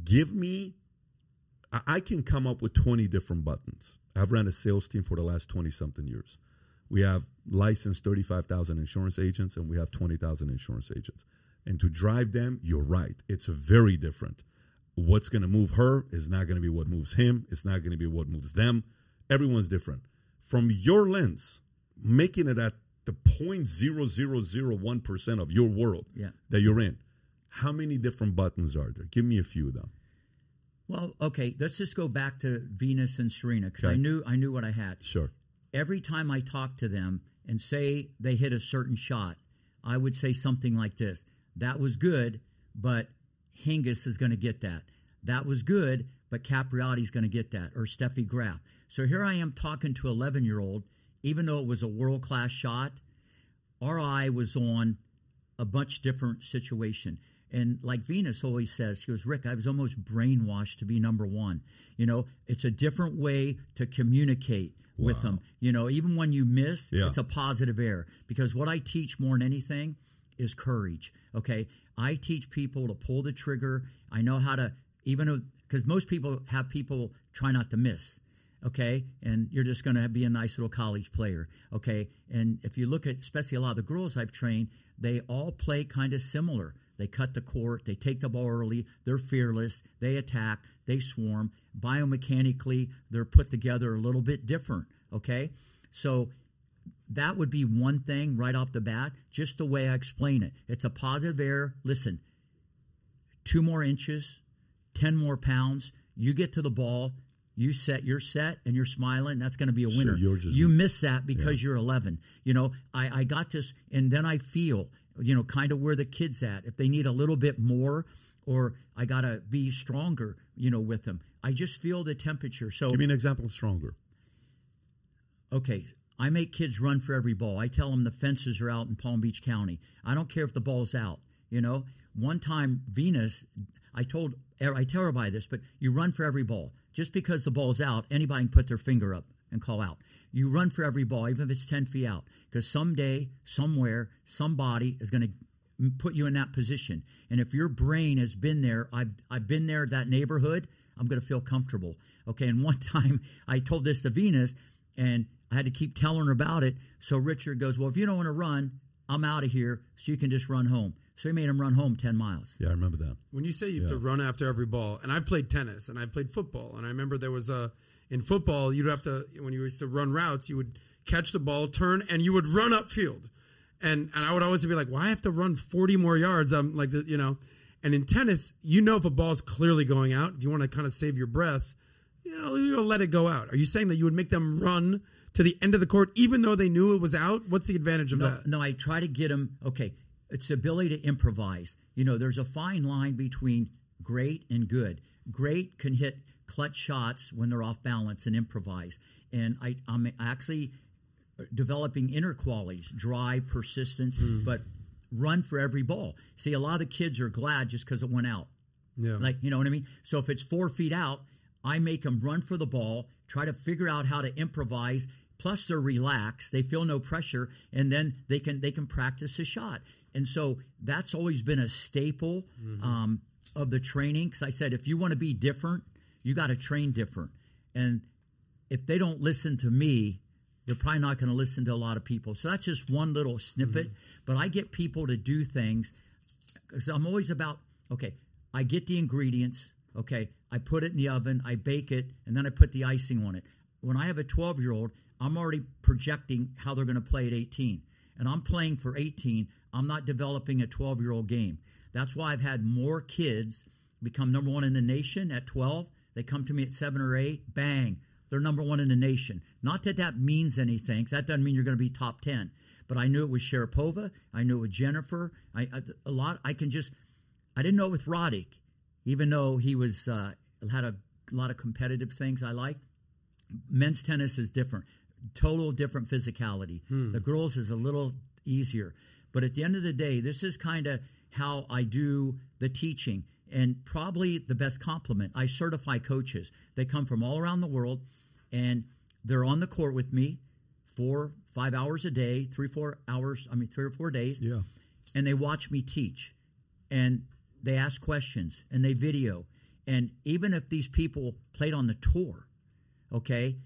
Give me. I, I can come up with twenty different buttons. I've ran a sales team for the last twenty something years. We have licensed 35,000 insurance agents and we have 20,000 insurance agents. And to drive them, you're right. It's very different. What's going to move her is not going to be what moves him. It's not going to be what moves them. Everyone's different. From your lens, making it at the 0.0001% of your world Yeah. that you're in, how many different buttons are there? Give me a few of them. Well, okay, let's just go back to Venus and Serena because I knew I knew what I had. Sure. Every time I talk to them and say they hit a certain shot, I would say something like this: "That was good, but Hingis is going to get that. That was good, but Capriati's going to get that, or Steffi Graf." So here I am talking to 11 year old, even though it was a world class shot. Our eye was on a much different situation. And like Venus always says, she goes, Rick, I was almost brainwashed to be number one. You know, it's a different way to communicate with them. You know, even when you miss, Yeah. it's a positive air. Because what I teach more than anything is courage. Okay. I teach people to pull the trigger. I know how to, even because most people have people try not to miss. Okay, and you're just going to be a nice little college player. Okay, and if you look at especially a lot of the girls I've trained, they all play kind of similar. They cut the court, they take the ball early, they're fearless, they attack, they swarm. Biomechanically, they're put together a little bit different. Okay, so that would be one thing right off the bat, just the way I explain it. It's a positive air. Listen, two more inches, 10 more pounds. You get to the ball, you set, you're set, and you're smiling. That's going to be a winner. you're you miss that because you're 11. You know, I, I got this, and then I feel, you know, kind of where the kid's at. If they need a little bit more, or I got to be stronger, you know, with them. I just feel the temperature. So Give me an example of stronger. okay, I make kids run for every ball. I tell them the fences are out in Palm Beach County. I don't care if the ball's out. You know, one time Venus, I told, I tell everybody this, but you run for every ball. Just because the ball's out, anybody can put their finger up and call out. You run for every ball, even if it's 10 feet out, because someday, somewhere, somebody is going to put you in that position. And if your brain has been there, I've, I've been there, that neighborhood, I'm going to feel comfortable. Okay, and one time I told this to Venus, and I had to keep telling her about it. So Richard goes, Well, if you don't want to run, I'm out of here, so you can just run home. So he made him run home 10 miles. Yeah, I remember that. When you say you have to run after every ball, and I played tennis and I played football, and I remember there was a in football you'd have to when you used to run routes, you would catch the ball, turn, and you would run upfield, and and I would always be like, why I have to run forty more yards? I'm like, the, you know, and in tennis, you know if a ball's clearly going out, if you want to kind of save your breath, you know, you'll let it go out. Are you saying that you would make them run to the end of the court even though they knew it was out? What's the advantage of No, that? no, I try to get them. Okay, it's ability to improvise. You know, there's a fine line between great and good. Great can hit clutch shots when they're off balance and improvise. And I, I'm actually developing inner qualities: drive, persistence, mm. but run for every ball. See, a lot of the kids are glad just because it went out. Yeah. Like, you know what I mean? So if it's four feet out, I make them run for the ball, try to figure out how to improvise. Plus, they're relaxed; they feel no pressure, and then they can they can practice a shot. And so that's always been a staple um, of the training. Because I said, if you want to be different, you got to train different. And if they don't listen to me, they're probably not going to listen to a lot of people. So that's just one little snippet. But I get people to do things because I'm always about okay. I get the ingredients. Okay, I put it in the oven, I bake it, and then I put the icing on it. When I have a 12 year old, I'm already projecting how they're going to play at 18, and I'm playing for 18. I'm not developing a 12 year old game. That's why I've had more kids become number one in the nation at 12. They come to me at seven or eight, bang, they're number one in the nation. Not that that means anything, that doesn't mean you're going to be top 10. But I knew it was Sharapova. I knew it was Jennifer. I, I a lot. I can just. I didn't know it with Roddick, even though he was uh, had a lot of competitive things I liked. Men's tennis is different, total different physicality. The girls is a little easier, but at the end of the day, this is kind of how I do the teaching. And probably the best compliment. I certify coaches. They come from all around the world, and they're on the court with me four, five hours a day, three, four hours. I mean, three or four days Yeah. and they watch me teach and they ask questions and they video and even if these people played on the tour okay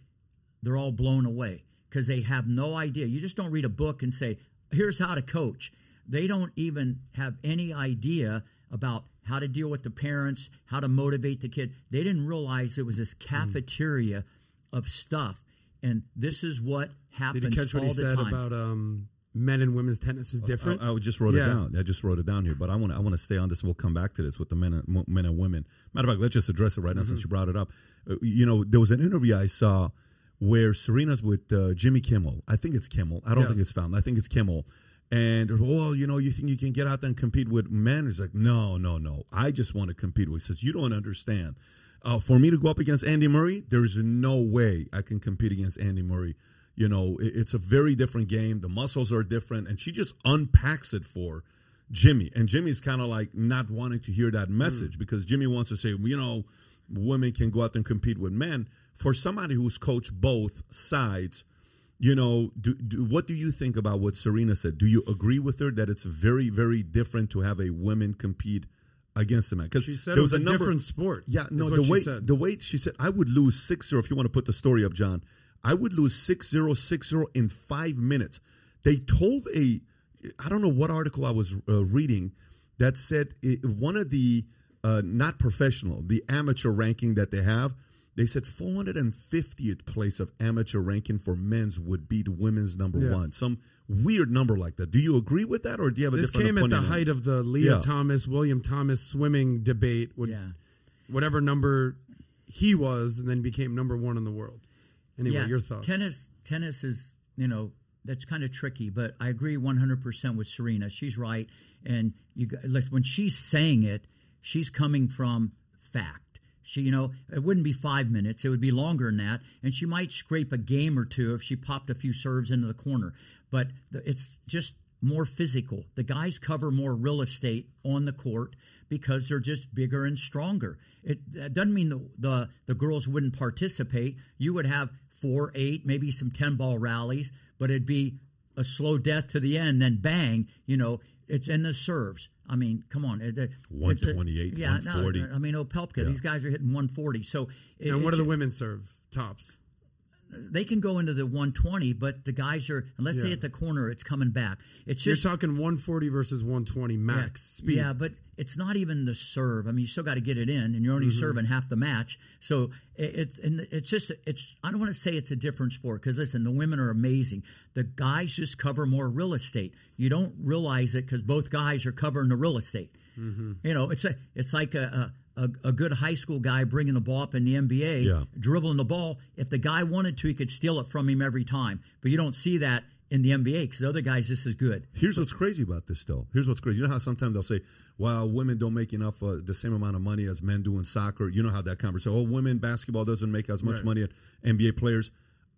they're all blown away because they have no idea you just don't read a book and say here's how to coach they don't even have any idea about how to deal with the parents how to motivate the kid they didn't realize it was this cafeteria of stuff and this is what happens Did you catch what he said time. about um, men and women's tennis is different? I, I just wrote Yeah. it down. I just wrote it down here, but I want to I want to stay on this. We'll come back to this with the men and men and women. Matter of fact, let's just address it right now Mm-hmm. since you brought it up. Uh, you know, there was an interview I saw where Serena's with uh, Jimmy Kimmel. I think it's Kimmel. I don't Yes. think it's found. I think it's Kimmel. And well, you know, you think you can get out there and compete with men? He's like, no, no, no. I just want to compete with. He says, you don't understand. Uh, for me to go up against Andy Murray, there's no way I can compete against Andy Murray. You know, it- it's a very different game. The muscles are different, and she just unpacks it for Jimmy. And Jimmy's kind of like not wanting to hear that message because Jimmy wants to say, you know, women can go out there and compete with men. For somebody who's coached both sides, you know, do, do, what do you think about what Serena said? Do you agree with her that it's very, very different to have a women compete against a man because She said there it was a number, different sport, Yeah, no, the way the way she said I would lose 6-0 if you want to put the story up, John. I would lose 6-0, 6-0 in five minutes. They told a I don't know what article I was uh, reading that said it, one of the uh, not professional, the amateur ranking that they have. They said 450th place of amateur ranking for men's would beat women's number Yeah. one. Some weird number like that. Do you agree with that, or do you have a This different came at the opinion on it? height of the Lia Yeah. Thomas, William Thomas swimming debate. Would, Yeah. Whatever number he was, and then became number one in the world. Anyway, yeah, your thoughts? Tennis, tennis is you know that's kind of tricky, but I agree 100 percent with Serena. She's right, and you got- like, when she's saying it, she's coming from fact. She, you know, it wouldn't be five minutes; it would be longer than that, and she might scrape a game or two if she popped a few serves into the corner. But it's just more physical. The guys cover more real estate on the court because they're just bigger and stronger. It that doesn't mean the, the the girls wouldn't participate. You would have four, eight, maybe some ten ball rallies, but it'd be a slow death to the end. Then bang, you know, it's in the serves. I mean, come on, it, it- it's a- 128, yeah, no, 140. I mean, oh, Opelka, these guys are hitting 140. So, it, and what it- do the women serve? Tops. They can go into the 120, but the guys are unless they Yeah. hit the corner, it's coming back. It's just, You're talking 140 versus 120 max yeah. speed. Yeah, but it's not even the serve. I mean, you still got to get it in, and you're only Mm-hmm. serving half the match. So it's and it's just it's. I don't want to say it's a different sport because listen, the women are amazing. The guys just cover more real estate. You don't realize it because both guys are covering the real estate. Mm-hmm. You know, it's a it's like a. a a, a good high school guy bringing the ball up in the NBA, Yeah. dribbling the ball. If the guy wanted to, he could steal it from him every time. But you don't see that in the NBA because the other guys this is good. Here's what's crazy about this, though. Here's what's crazy. You know how sometimes they'll say, "Well, women don't make enough, uh, the same amount of money as men do in soccer." You know how that conversation. Oh, women basketball doesn't make as much Right. money as NBA players.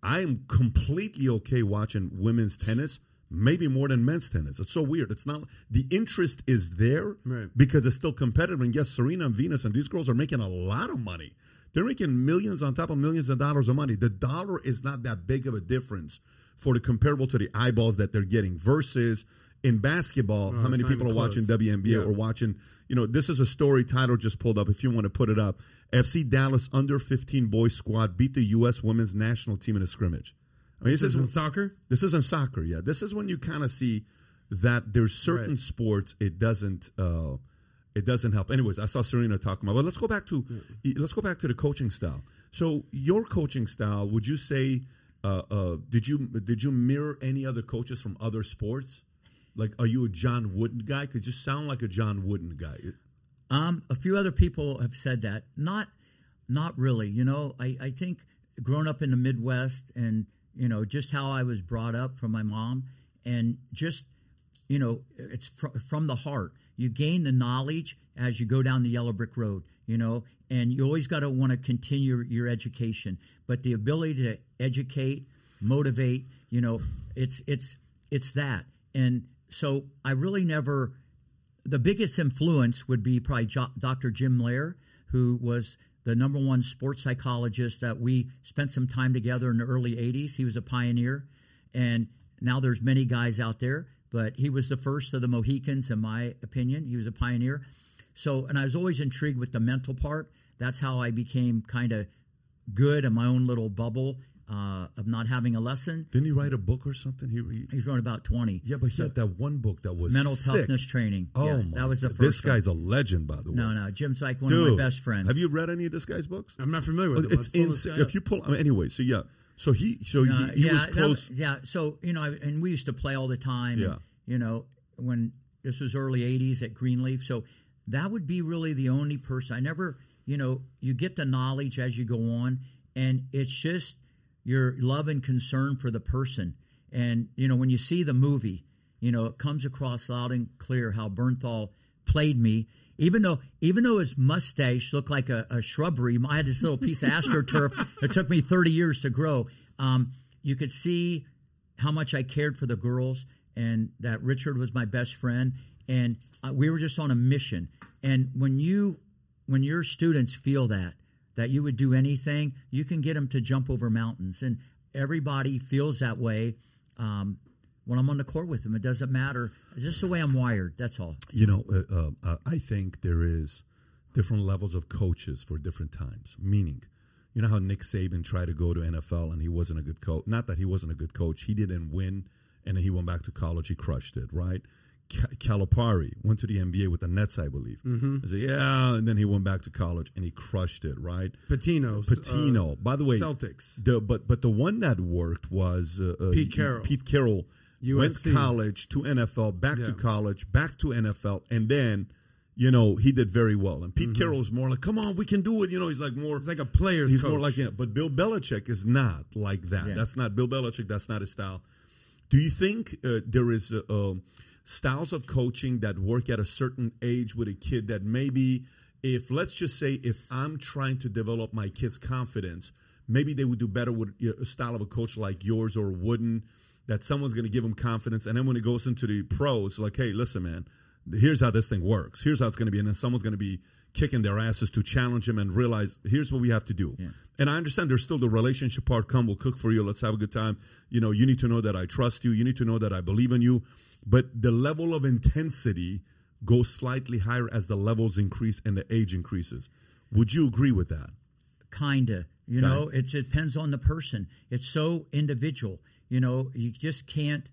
I am completely okay watching women's tennis, maybe more than men's tennis. It's so weird. It's not the interest is there Right. because it's still competitive. And yes, Serena and Venus and these girls are making a lot of money. They're making millions on top of millions of dollars of money. The dollar is not that big of a difference for the comparable to the eyeballs that they're getting versus in basketball, how many people are even watching close. WNBA Yeah. or watching, you know, this is a story Tyler just pulled up if you want to put it up. FC Dallas under 15 boys squad beat the US women's national team in a scrimmage. I mean, This isn't soccer. this isn't soccer, yeah. This is when you kind of see that there's certain Right. sports it doesn't uh, it doesn't help. Anyways, I saw Serena talking about. But let's go back to let's go back to the coaching style. So your coaching style, would you say? Uh, uh, did you did you mirror any other coaches from other sports? Like, are you a John Wooden guy? Could you sound like a John Wooden guy? Um, a few other people have said that. Not, not really. You know, I, I think growing up in the Midwest and you know just how I was brought up from my mom, and just you know it's fr- from the heart. You gain the knowledge as you go down the yellow brick road. You know, and you always got to want to continue your education. But the ability to educate, motivate, you know, it's it's it's that. And so I really never the biggest influence would be probably jo- Dr. Jim Loehr, who was the number one sports psychologist that we spent some time together in the early 80s. He was a pioneer. And now there's many guys out there, but he was the first of the Mohicans, in my opinion. He was a pioneer. So, and I was always intrigued with the mental part. That's how I became kind of good in my own little bubble uh, of not having a lesson. Didn't he write a book or something? He, he He's wrote about 20. yeah, but he had that one book that was Mental sick. toughness training. Oh Yeah, my! that was the first This one. guy's a legend, by the way. No, no, Jim's like one Dude, of my best friends. Have you read any of this guy's books? I'm not familiar with it. it's insane. If you pull, I mean, anyway, so yeah, so he, so Uh, he, he yeah, was that yeah. So you know, I, and we used to play all the time. Yeah. And, you know, when this was early '80s at Grenelefe, so that would be really the only person. I never, you know, you get the knowledge as you go on, and it's just your love and concern for the person. And you know, when you see the movie, you know, it comes across loud and clear how Bernthal played me. Even though, even though his mustache looked like a, a shrubbery, I had this little piece of astroturf. it took me 30 years to grow. Um, you could see how much I cared for the girls, and that Richard was my best friend, and uh, we were just on a mission. And when you, when your students feel that, that you would do anything, you can get them to jump over mountains, and everybody feels that way. Um, when I'm on the court with them. It doesn't matter. It's just the way I'm wired. That's all. You know, uh, uh, uh, I think there is different levels of coaches for different times. Meaning, you know how Nick Saban tried to go to NFL and he wasn't a good coach. Not that he wasn't a good coach. He didn't win, and then he went back to college. He crushed it, right? Ca- Calipari went to the NBA with the Nets, I believe. Mm-hmm. I said, yeah, and then he went back to college and he crushed it, right? Pitino. Pitino. uh, By the way, Celtics. The but but the one that worked was uh, uh, Pete Carroll. Pete Carroll went college to NFL, back to college, back to NFL, and then you know he did very well. And Pete Mm-hmm. Carroll is more like, come on, we can do it. You know, he's like more. He's like a player. He's coach. more like yeah. But Bill Belichick is not like that. Yeah. That's not Bill Belichick. That's not his style. Do you think uh, there is uh, um, styles of coaching that work at a certain age with a kid that maybe, if let's just say, if I'm trying to develop my kid's confidence, maybe they would do better with a style of a coach like yours or Wooden, that someone's going to give them confidence, and then when it goes into the pros, like, hey, listen, man, here's how this thing works. Here's how it's going to be, and then someone's going to be kicking their asses to challenge them and realize here's what we have to do. And I understand there's still the relationship part. Come, we'll cook for you. Let's have a good time. You know, you need to know that I trust you. You need to know that I believe in you. But the level of intensity goes slightly higher as the levels increase and the age increases. Would you agree with that? Kinda. You Okay. know, it's, it depends on the person. It's so individual. You know, you just can't.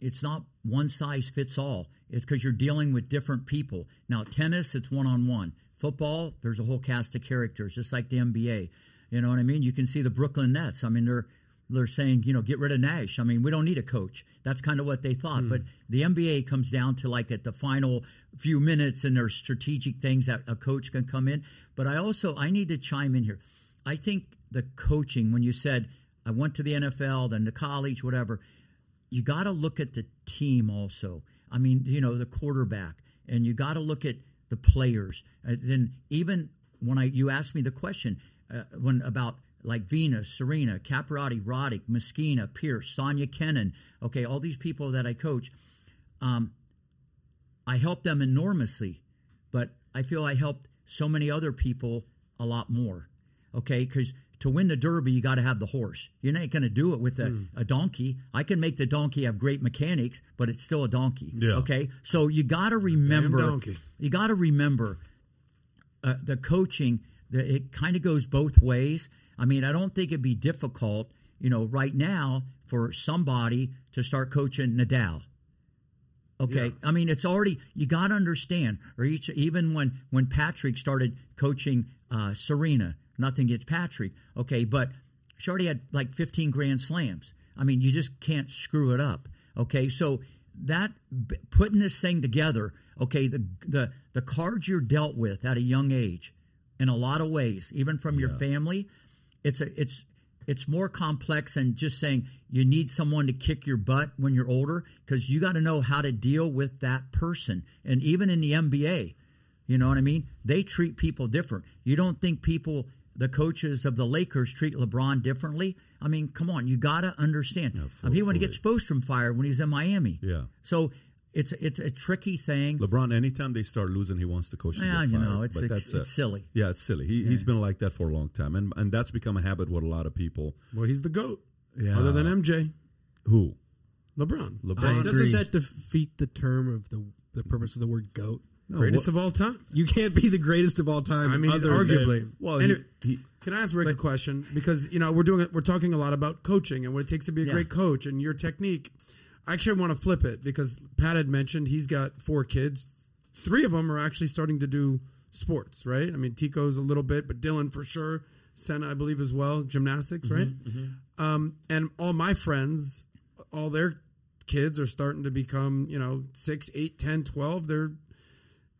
It's not one size fits all. It's because you're dealing with different people. Now, tennis, it's one on one. Football, there's a whole cast of characters, just like the NBA. You know what I mean? You can see the Brooklyn Nets. I mean, they're they're saying, you know, get rid of Nash. I mean, we don't need a coach. That's kind of what they thought. But the NBA comes down to like at the final few minutes, and there's strategic things that a coach can come in. But I also I need to chime in here. I think the coaching, when you said I went to the NFL, then the college, whatever, you got to look at the team also. I mean, you know, the quarterback, and you got to look at the players. And then even when I you asked me the question uh, when about like Venus, Serena, Capriati, Roddick, Messina, Pierce, Sonya Kenin, okay, all these people that I coach, um, I helped them enormously, but I feel I helped so many other people a lot more. Okay, because to win the Derby, you got to have the horse. You're not going to do it with a, Hmm. a donkey. I can make the donkey have great mechanics, but it's still a donkey. Yeah. Okay, so you got to remember. donkey. You got to remember uh, the coaching. The, it kind of goes both ways. I mean, I don't think it'd be difficult, you know, right now for somebody to start coaching Nadal. Okay, I mean it's already you got to understand. Or each, even when when Patrick started coaching uh, Serena, nothing against Patrick. Okay, but she already had like 15 Grand Slams. I mean, you just can't screw it up. Okay, so that b- putting this thing together. Okay, the the the cards you're dealt with at a young age, in a lot of ways, even from your family, it's a it's it's more complex than just saying you need someone to kick your butt when you're older because you got to know how to deal with that person. And even in the NBA, you know what I mean? They treat people different. You don't think people, the coaches of the Lakers, treat LeBron differently? I mean, come on, you got to understand. I mean, he wanted to get Spoelstra fired when he's in Miami. Yeah. So it's it's a tricky thing. LeBron, anytime they start losing, he wants to coach to Yeah, you know, it's But it's, that's, uh, silly. Yeah, it's silly. He, He's been like that for a long time, and and that's become a habit with a lot of people. Well, he's the goat. Yeah. Other than MJ, Who? LeBron, LeBron. Doesn't that defeat the term of the the purpose of the word goat? greatest of all time. You can't be the greatest of all time. I mean, he's other than- arguably. Well, he- it- he- can I ask Rick a question? Because you know we're doing it. We're talking a lot about coaching and what it takes to be a Yeah. great coach and your technique. I actually want to flip it because Pat had mentioned he's got four kids. Three of them are actually starting to do sports, right? I mean, Tico's a little bit, but Dylan for sure. Senna, I believe, as well. Gymnastics, right? Um, and all my friends, all their kids are starting to become, you know, six, eight, ten, twelve. They're,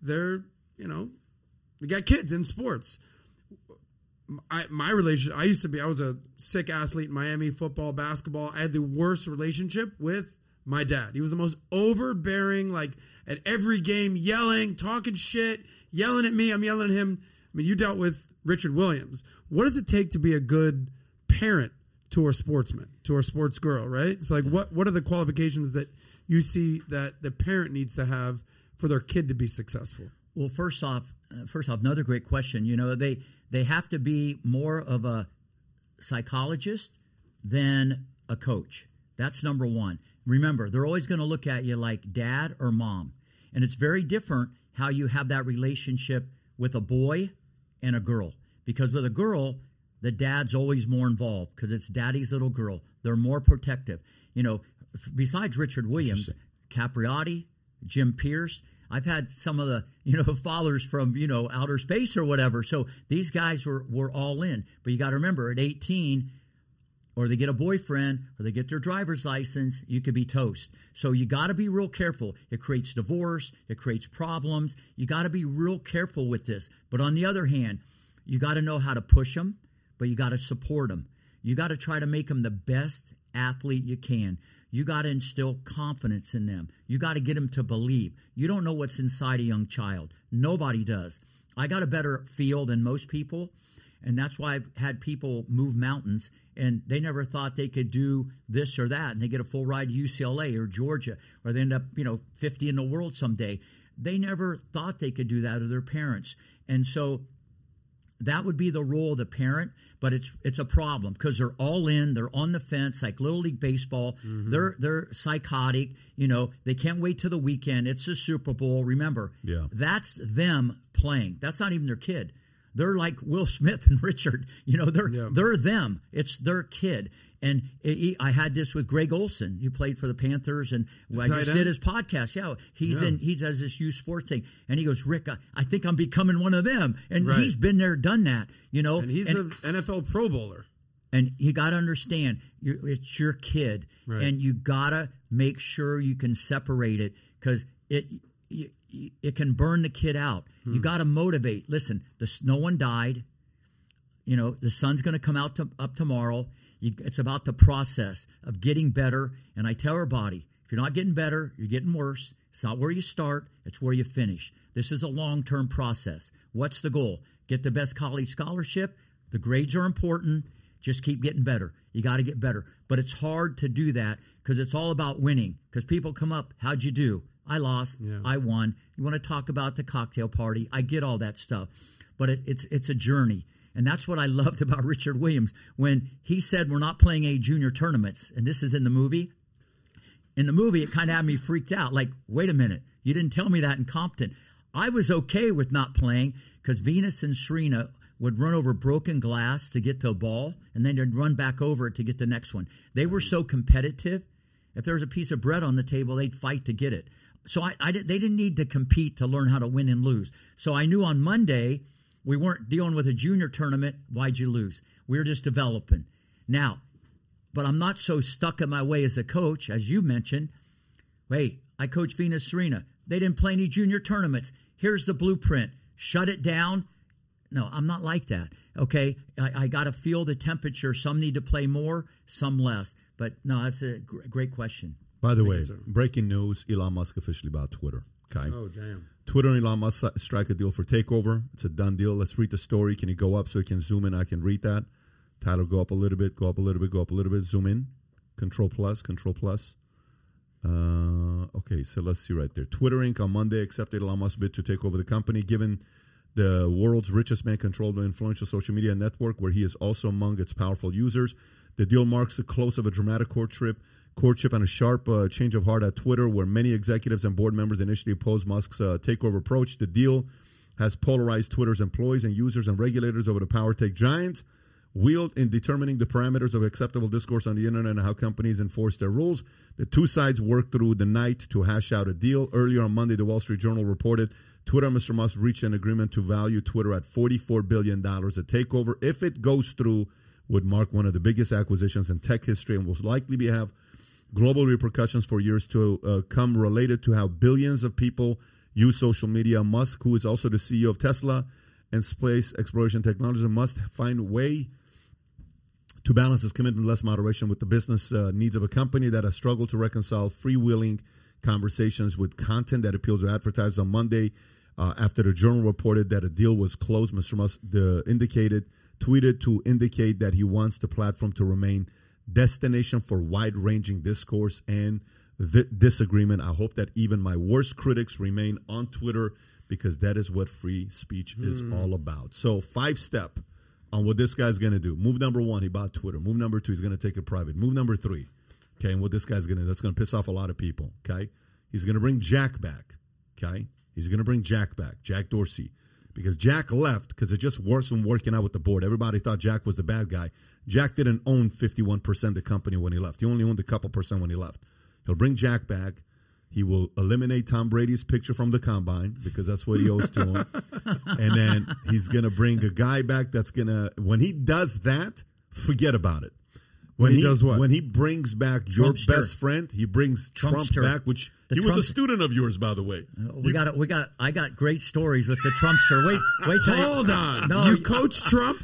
they're, you know, they got kids in sports. I, my relationship, I used to be, I was a sick athlete in Miami, football, basketball. I had the worst relationship with my dad. He was the most overbearing, like at every game, yelling, talking shit, yelling at me. I'm yelling at him. I mean, you dealt with Richard Williams. What does it take to be a good parent to a sportsman, to a sports girl, right? It's like, what, what are the qualifications that you see that the parent needs to have for their kid to be successful? Well, first off, uh, first off, another great question. You know, they they have to be more of a psychologist than a coach. That's number one. Remember, they're always going to look at you like dad or mom. And it's very different how you have that relationship with a boy and a girl. Because with a girl, the dad's always more involved because it's daddy's little girl. They're more protective. You know, besides Richard Williams, Capriati, Jim Pierce, I've had some of the, you know, fathers from, you know, outer space or whatever. So these guys were, were all in. But you got to remember, at 18, or they get a boyfriend or they get their driver's license, you could be toast. So you got to be real careful. It creates divorce, it creates problems. You got to be real careful with this. But on the other hand, you got to know how to push them, but you got to support them. You got to try to make them the best athlete you can. You got to instill confidence in them. You got to get them to believe. You don't know what's inside a young child. Nobody does. I got a better feel than most people and that's why I've had people move mountains and they never thought they could do this or that. And they get a full ride to UCLA or Georgia, or they end up, you know, 50 in the world someday. They never thought they could do that to their parents. And so that would be the role of the parent, but it's it's a problem because they're all in, they're on the fence, like little league baseball. Mm-hmm. They're they're psychotic, you know. They can't wait till the weekend. It's the Super Bowl. Remember, yeah. that's them playing. That's not even their kid. They're like Will Smith and Richard. You know, they're yeah. they're them. It's their kid. And I had this with Greg Olsen. He played for the Panthers, and I just end? did his podcast. Yeah, he's yeah. in. He does this youth sports thing, and he goes, "Rick, I, I think I'm becoming one of them." And right. he's been there, done that. You know, and he's an NFL Pro Bowler. And you got to understand, it's your kid, right. and you got to make sure you can separate it because it it can burn the kid out. Hmm. You got to motivate. Listen, the, no one died. You know, the sun's going to come out to, up tomorrow. You, it's about the process of getting better. And I tell everybody, if you're not getting better, you're getting worse. It's not where you start, it's where you finish. This is a long term process. What's the goal? Get the best college scholarship. The grades are important. Just keep getting better. You got to get better. But it's hard to do that because it's all about winning. Because people come up, how'd you do? I lost. Yeah. I won. You want to talk about the cocktail party? I get all that stuff, but it, it's it's a journey, and that's what I loved about Richard Williams when he said we're not playing a junior tournaments, and this is in the movie. In the movie, it kind of had me freaked out. Like, wait a minute, you didn't tell me that in Compton. I was okay with not playing because Venus and Serena would run over broken glass to get to a ball, and then they'd run back over it to get the next one. They were so competitive. If there was a piece of bread on the table, they'd fight to get it. So I, I, they didn't need to compete to learn how to win and lose. So I knew on Monday we weren't dealing with a junior tournament. Why'd you lose? We were just developing. Now, but I'm not so stuck in my way as a coach, as you mentioned. Wait, I coach Venus Serena. They didn't play any junior tournaments. Here's the blueprint. Shut it down. No, I'm not like that. Okay, I, I got to feel the temperature. Some need to play more, some less. But no, that's a great question. By the way, breaking news: Elon Musk officially bought Twitter. Okay. Oh damn. Twitter and Elon Musk strike a deal for takeover. It's a done deal. Let's read the story. Can you go up so you can zoom in? I can read that. Title go up a little bit. Go up a little bit. Go up a little bit. Zoom in. Control plus. Control plus. Uh, okay, so let's see right there. Twitter Inc. on Monday accepted Elon Musk's bid to take over the company, given the world's richest man controlled an influential social media network, where he is also among its powerful users. The deal marks the close of a dramatic court trip courtship and a sharp uh, change of heart at Twitter, where many executives and board members initially opposed Musk's uh, takeover approach. The deal has polarized Twitter's employees and users and regulators over the power tech giants wield in determining the parameters of acceptable discourse on the internet and how companies enforce their rules. The two sides worked through the night to hash out a deal. Earlier on Monday, the Wall Street Journal reported Twitter and Mr. Musk reached an agreement to value Twitter at $44 billion. A takeover, if it goes through, would mark one of the biggest acquisitions in tech history and will likely be have global repercussions for years to uh, come related to how billions of people use social media. Musk, who is also the CEO of Tesla and space exploration technology, must find a way to balance his commitment to less moderation with the business uh, needs of a company that has struggled to reconcile freewheeling conversations with content that appeals to advertisers. On Monday, uh, after the journal reported that a deal was closed, Mr. Musk the indicated tweeted to indicate that he wants the platform to remain destination for wide ranging discourse and th- disagreement. I hope that even my worst critics remain on Twitter because that is what free speech mm. is hmm. all about. So, five step on what this guy's going to do. Move number one, he bought Twitter. Move number two, he's going to take it private. Move number three, Okay, and what this guy's gonna do. that's gonna piss off a lot of people. Okay, he's gonna bring Jack back. Okay, he's gonna bring Jack back, Jack Dorsey, because Jack left because it just wasn't working out with the board. Everybody thought Jack was the bad guy. Jack didn't own fifty one percent of the company when he left. He only owned a couple percent when he left. He'll bring Jack back. He will eliminate Tom Brady's picture from the combine because that's what he owes to him. and then he's going to bring a guy back that's going to, when he does that, forget about it. When he does what? When he brings back your Trumpster. best friend, he brings Trump back, which The he was a student of yours, by the way. We got we got I got great stories with the Trumpster. Wait, wait till Hold on. No, you you- coach Trump?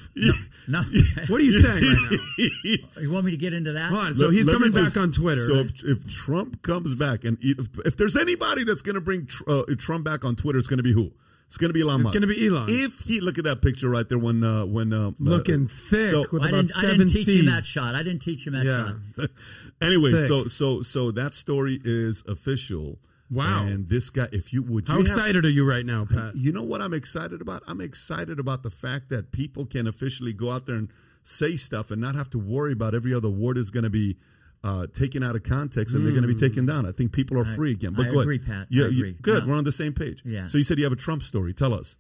No, What are you saying right now? you want me to get into that? Hold on. So Let- he's let coming back on Twitter. So right? if, if Trump comes back, and if, if there's anybody that's going to bring tr- uh, Trump back on Twitter, it's going to be who? It's going to be Elon It's Musk. gonna be Elon. If he look at that picture right there when uh, when uh, Looking uh, thick So, with I about didn't I didn't teach C's. him that shot. I didn't teach him that Yeah. shot. anyway, Thick. so so so that story is official. Wow. And this guy, if you would, How you have- excited are you right now, Pat? you know what I'm excited about? I'm excited about the fact that people can officially go out there and say stuff and not have to worry about every other word is going to be uh, taken out of context and they're going to be taken down. I think people are free again. But I agree, ahead. Pat. I Yeah, you- agree. good. No. We're on the same page. Yeah. So you said you have a Trump story. Tell us.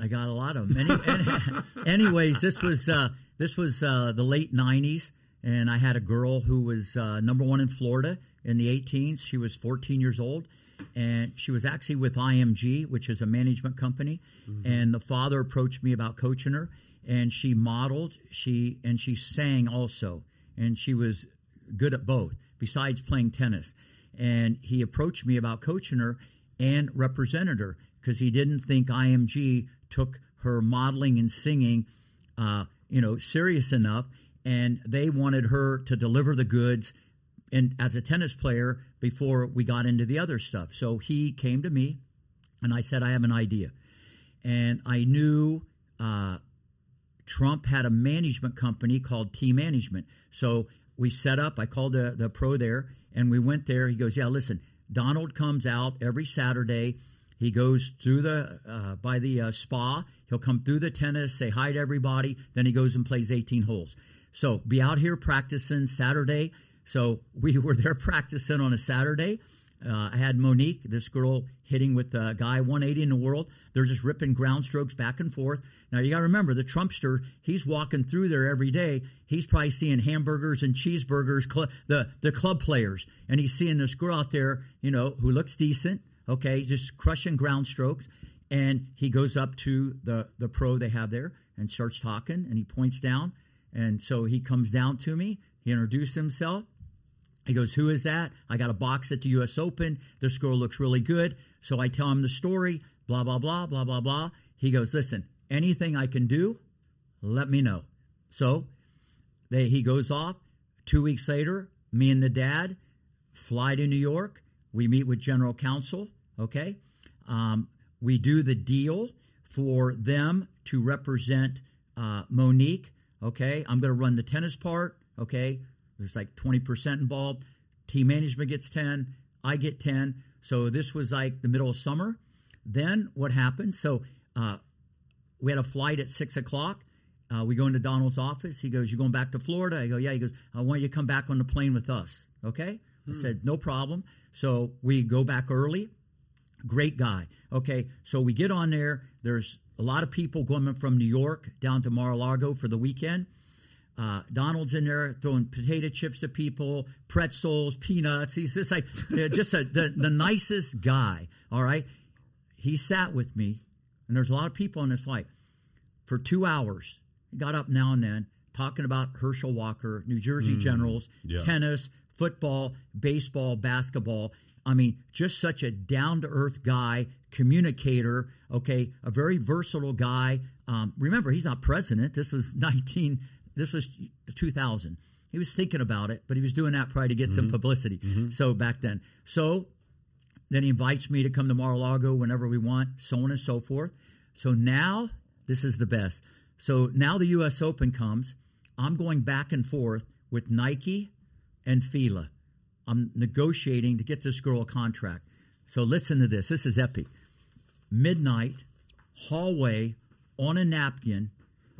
I got a lot of them. Any, any- anyways, this was uh, this was uh, the late '90s, and I had a girl who was uh, number one in Florida in the 18s. She was 14 years old, and she was actually with IMG, which is a management company. And the father approached me about coaching her, and she modeled, she and she sang also, and she was good at both. Besides playing tennis, and he approached me about coaching her and represented her because he didn't think IMG took her modeling and singing, uh, you know, serious enough, and they wanted her to deliver the goods and as a tennis player before we got into the other stuff. So he came to me, and I said, I have an idea, and I knew. Uh, Trump had a management company called T Management. So we set up, I called the, the pro there, and we went there. He goes, Yeah, listen, Donald comes out every Saturday. He goes through the, uh, by the uh, spa. He'll come through the tennis, say hi to everybody. Then he goes and plays 18 holes. So be out here practicing Saturday. So we were there practicing on a Saturday. Uh, I had Monique, this girl, hitting with a guy 180 in the world. They're just ripping ground strokes back and forth. Now you got to remember the Trumpster. He's walking through there every day. He's probably seeing hamburgers and cheeseburgers. Cl- the the club players, and he's seeing this girl out there, you know, who looks decent. Okay, just crushing ground strokes. And he goes up to the the pro they have there and starts talking. And he points down. And so he comes down to me. He introduced himself. He goes, Who is that? I got a box at the US Open. This girl looks really good. So I tell him the story, blah, blah, blah, blah, blah, blah. He goes, Listen, anything I can do, let me know. So they, he goes off. Two weeks later, me and the dad fly to New York. We meet with general counsel, okay? Um, we do the deal for them to represent uh, Monique, okay? I'm going to run the tennis part, okay? There's like 20% involved. Team management gets 10. I get 10. So this was like the middle of summer. Then what happened? So uh, we had a flight at 6 o'clock. Uh, we go into Donald's office. He goes, You going back to Florida? I go, Yeah. He goes, I want you to come back on the plane with us. Okay? I said, No problem. So we go back early. Great guy. Okay, so we get on there. There's a lot of people going from New York down to Mar-a-Lago for the weekend. Uh, Donald's in there throwing potato chips at people, pretzels, peanuts. He's just like just a, the the nicest guy. All right, he sat with me, and there's a lot of people on this flight for two hours. He got up now and then talking about Herschel Walker, New Jersey Generals, yeah. tennis, football, baseball, basketball. I mean, just such a down to earth guy, communicator. Okay, a very versatile guy. Um, remember, he's not president. This was 19. This was 2000. He was thinking about it, but he was doing that probably to get some mm-hmm. publicity. Mm-hmm. So back then, so then he invites me to come to Mar-a-Lago whenever we want, so on and so forth. So now this is the best. So now the U.S. Open comes. I'm going back and forth with Nike and Fila. I'm negotiating to get this girl a contract. So listen to this. This is epic. Midnight, hallway, on a napkin.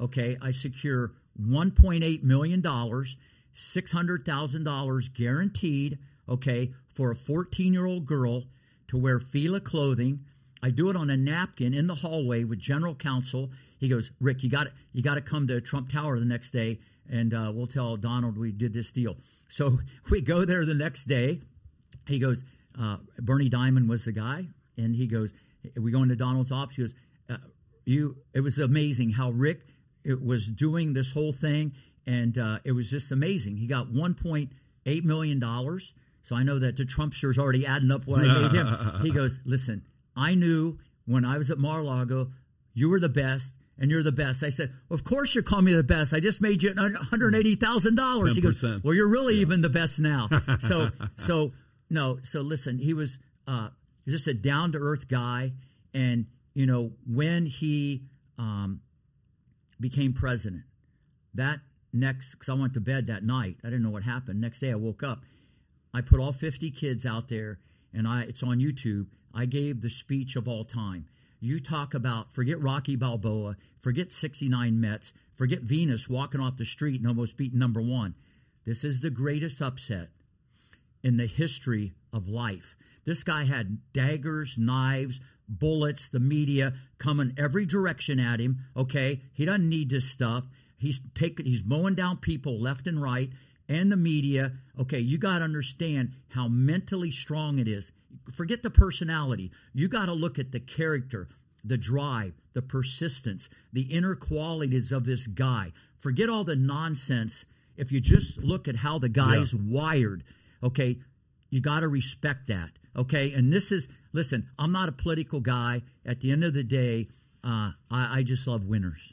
Okay, I secure $1.8 million. $600,000 guaranteed, okay, for a 14 year old girl to wear Fila clothing. I do it on a napkin in the hallway with general counsel. He goes, Rick, you got you got to come to Trump Tower the next day, and uh, we'll tell Donald we did this deal. So we go there the next day. He goes, uh, Bernie Diamond was the guy, and he goes, we go into Donald's office. He goes, uh, you. It was amazing how Rick it was doing this whole thing, and uh, it was just amazing. He got 1.8 million dollars. So I know that the Trumpster's already adding up what I made him. He goes, listen, I knew when I was at Mar-a-Lago, you were the best. And you're the best. I said, of course you're calling me the best. I just made you one hundred eighty thousand dollars. He goes, well, you're really even the best now. So, so no. So listen, he was uh, just a down to earth guy, and you know when he um, became president, that next because I went to bed that night, I didn't know what happened. Next day, I woke up. I put all 50 kids out there, and I it's on YouTube. I gave the speech of all time. You talk about forget Rocky Balboa, forget 69 Mets, forget Venus walking off the street and almost beating number one. This is the greatest upset in the history of life. This guy had daggers, knives, bullets, the media coming every direction at him. Okay, he doesn't need this stuff. He's taking, he's mowing down people left and right, and the media. Okay, you got to understand how mentally strong it is. Forget the personality. You got to look at the character, the drive, the persistence, the inner qualities of this guy. Forget all the nonsense. If you just look at how the guy's wired, okay, you got to respect that. Okay, and this is listen. I'm not a political guy. At the end of the day, uh, I, I just love winners.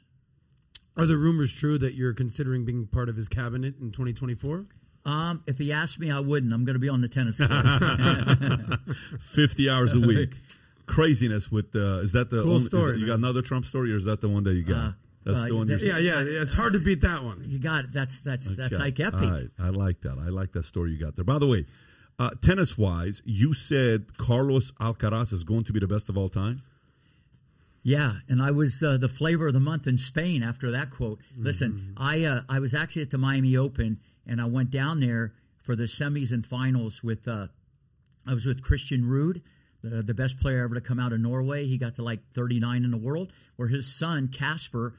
Are the rumors true that you're considering being part of his cabinet in 2024? Um, if he asked me, I wouldn't. I'm going to be on the tennis court. 50 hours a week. Craziness with uh, is that the Cool only, story, that- you got another Trump story or is that the one that you got? Uh, That's uh, the one that- you're Yeah, yeah, it's hard to beat that one. you got it. That's that's that's Okay. like epic. All right. I like that. I like that story you got there. By the way, uh, tennis wise, you said Carlos Alcaraz is going to be the best of all time. Yeah, and I was uh, the flavor of the month in Spain after that quote. Listen, I uh, I was actually at the Miami Open, and I went down there for the semis and finals with. Uh, I was with Christian Ruud, the, the best player ever to come out of Norway. He got to like 39 in the world. Where his son Casper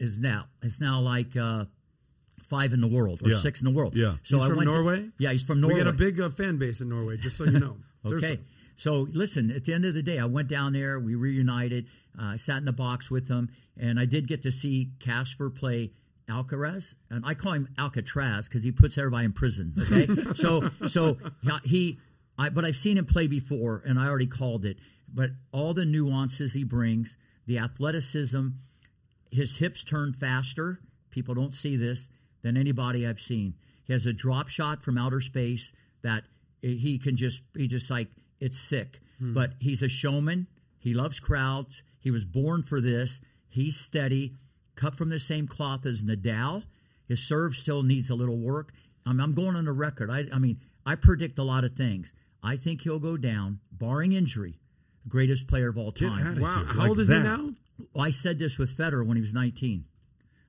is now is now like uh, five in the world or Yeah. six in the world. Yeah. so He's I from went to- Norway? yeah, he's from Norway. We Norway. get a big uh, fan base in Norway, just so you know. Okay. Seriously. So listen, at the end of the day, I went down there. We reunited. Uh, I sat in the box with them, and I did get to see Casper play Alcaraz, and I call him Alcatraz because he puts everybody in prison. Okay, so so he, I, but I've seen him play before, and I already called it. But all the nuances he brings, the athleticism, his hips turn faster. People don't see this than anybody I've seen. He has a drop shot from outer space that he can just he just like it's sick. But he's a showman. He loves crowds. He was born for this. He's steady, cut from the same cloth as Nadal. His serve still needs a little work. I'm, I'm going on the record. I, I mean, I predict a lot of things. I think he'll go down, barring injury, greatest player of all time. Wow. How Like old is that. he now? Well, I said this with Federer when he was 19.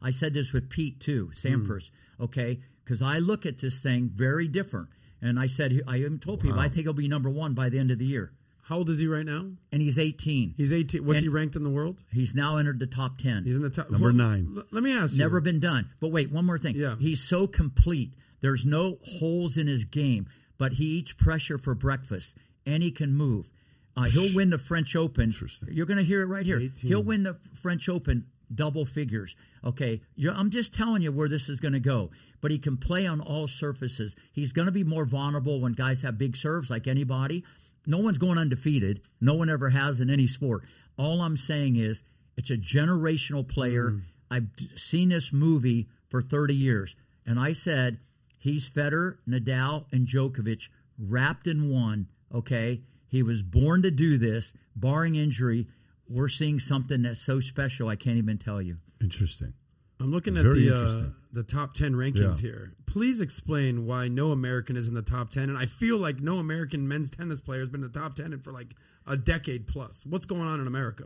I said this with Pete too, Sampras. Okay, because I look at this thing very different. And I said, I even told people I think he'll be number one by the end of the year. How old is he right now? And he's 18. He's 18. What's And- he ranked in the world? He's now entered the top 10. He's in the top. Number Well, nine. l- let me ask you. Never been done. But wait, one more thing. Yeah. He's so complete. There's no holes in his game, but he eats pressure for breakfast and he can move. Uh, he'll win the French Open. You're going to hear it right here. He'll win the French Open double figures. Okay, I'm just telling you where this is going to go. But he can play on all surfaces. He's going to be more vulnerable when guys have big serves, like anybody. No one's going undefeated. No one ever has in any sport. All I'm saying is it's a generational player. Mm. I've seen this movie for 30 years, and I said he's Federer, Nadal, and Djokovic wrapped in one. Okay, he was born to do this, barring injury. We're seeing something that's so special. I can't even tell you. Interesting. I'm looking at the uh, the top 10 rankings Yeah. here. Please explain why no American is in the top 10. And I feel like no American men's tennis player has been in the top 10 for like a decade plus. What's going on in America?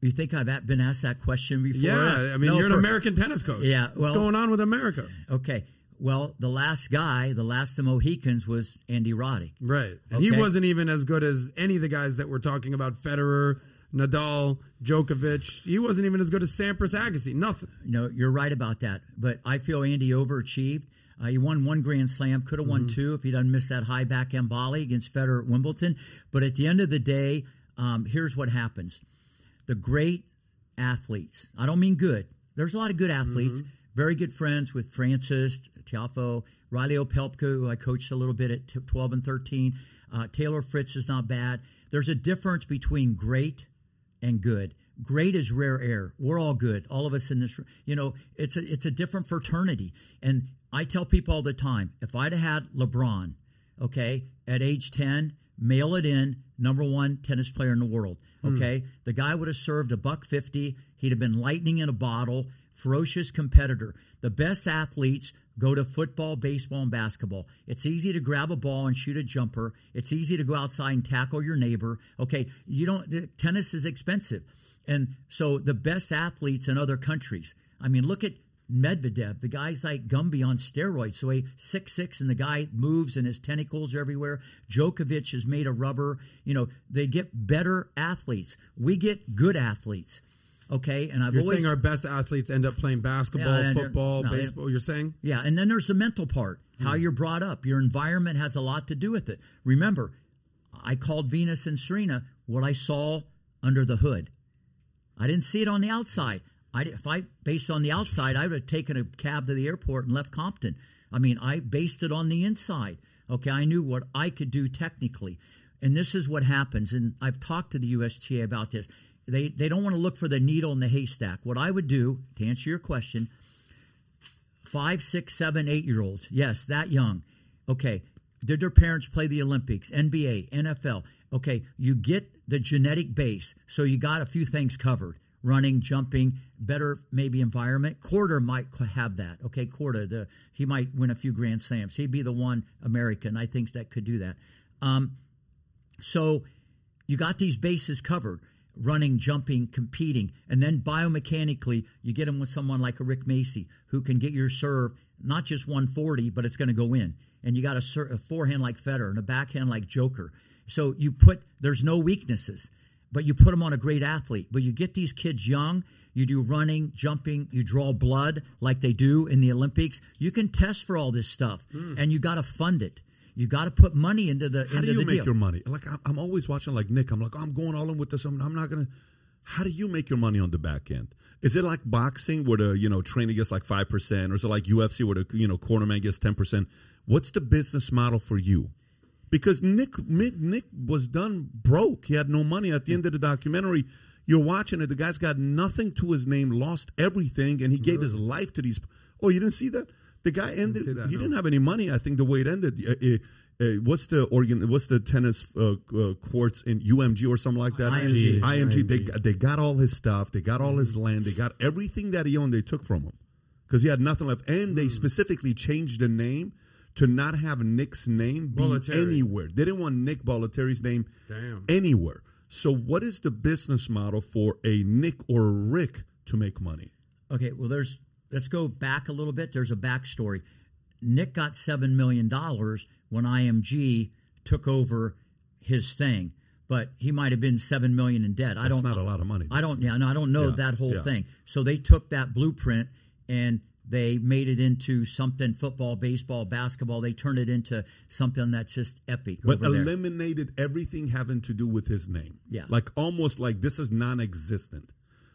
You think I've been asked that question before? Yeah, I mean, No, you're an for- American tennis coach. Yeah, well- What's going on with America? Okay. Well, the last guy, the last of the Mohicans, was Andy Roddick. Right. And he wasn't even as good as any of the guys that we're talking about Federer, Nadal, Djokovic. He wasn't even as good as Sampras Agassi. Nothing. No, you're right about that. But I feel Andy overachieved. Uh, he won one Grand Slam, could have won two if he doesn't miss that high backhand volley against Federer at Wimbledon. But at the end of the day, um, here's what happens: the great athletes. I don't mean good. There's a lot of good athletes. Very good friends with Frances Tiafoe, Reilly Opelka, who I coached a little bit at t- 12 and 13. Uh, Taylor Fritz is not bad. There's a difference between great and good. Great is rare air. We're all good. All of us in this room. You know, it's a it's a different fraternity. And I tell people all the time, if I'd have had LeBron, okay, at age 10, mail it in, number one tennis player in the world. Hmm. Okay. The guy would have served a buck fifty. He'd have been lightning in a bottle, ferocious competitor. The best athletes go to football, baseball, and basketball. It's easy to grab a ball and shoot a jumper. It's easy to go outside and tackle your neighbor. Okay, you don't. Tennis is expensive, and so the best athletes in other countries. I mean, look at Medvedev. The guy's like Gumby on steroids. So he six six, and the guy moves, and his tentacles are everywhere. Djokovic is made of rubber. You know, they get better athletes. We get good athletes. Okay, and I've You're always saying our best athletes end up playing basketball, Yeah, football, no, baseball. You're saying? yeah, and then there's the mental part, how Hmm. you're brought up. Your environment has a lot to do with it. Remember, I called Venus and Serena what I saw under the hood. I didn't see it on the outside. I, if I based on the outside, I would have taken a cab to the airport and left Compton. I mean, I based it on the inside. Okay, I knew what I could do technically, and this is what happens. And I've talked to the USTA about this. They they don't want to look for the needle in the haystack. What I would do to answer your question, five, six, seven, eight year olds. Yes, that young. Okay. Did their parents play the Olympics, NBA, NFL? Okay, you get the genetic base. So you got a few things covered running, jumping, better maybe environment. Korda might have that. Okay, Korda, the, he might win a few Grand Slams. He'd be the one American, I think, that could do that. Um, so you got these bases covered running, jumping, competing. And then biomechanically, you get them with someone like a Rick Macci who can get your serve not just 140, but it's going to go in. And you got a, ser- a forehand like Federer and a backhand like Joker. So you put, there's no weaknesses, but you put them on a great athlete. But you get these kids young, you do running, jumping, you draw blood like they do in the Olympics. You can test for all this stuff, hmm. and you got to fund it. You got to put money into the How into do you make deal. your money? Like I'm, I'm always watching like Nick. I'm like, oh, I'm going all in with this. I'm, I'm not gonna. How do you make your money on the back end? Is it like boxing where the you know trainer gets like five percent, or is it like UFC where the you know cornerman gets ten percent? What's the business model for you? Because Nick, Nick Nick was done broke. He had no money at the end of the documentary. You're watching it. The guy's got nothing to his name, lost everything, and he gave his life to these. Oh, you didn't see that? The guy ended. that, he no. didn't have any money. I think the way it ended. Uh, uh, uh, what's the organ? What's the tennis uh, uh, courts in UMG or something like that? IMG. IMG. They got- they got all his stuff. They got all his land. They got everything that he owned. They took from him because he had nothing left. And they specifically changed the name to not have Nick's name be Bollettieri. anywhere. They didn't want Nick Bollettieri's name Damn. anywhere. So what is the business model for a Nick or a Rick to make money? Okay, well, there's let's go back a little bit. There's a backstory. Nick got seven million dollars when IMG took over his thing, but he might have been seven million in debt. I That's don't. not a lot of money. I don't. Yeah, no, I don't know Yeah, that whole yeah. thing. So they took that blueprint and they made it into something football, baseball, basketball. They turned it into something that's just epic. but over there. eliminated everything having to do with his name. Yeah. Like almost like this is non existent.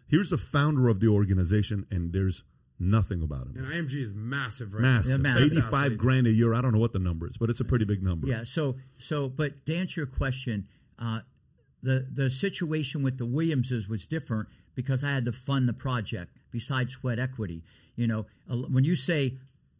Here's the founder of the organization, and there's nothing about him. And IMG is massive, right? Massive. Yeah, massive. 85 Athletes. grand a year. I don't know what the number is, but it's a pretty big number. Yeah. So so, but to answer your question, uh, the the situation with the Williamses was different because I had to fund the project besides sweat equity. You know, when you say.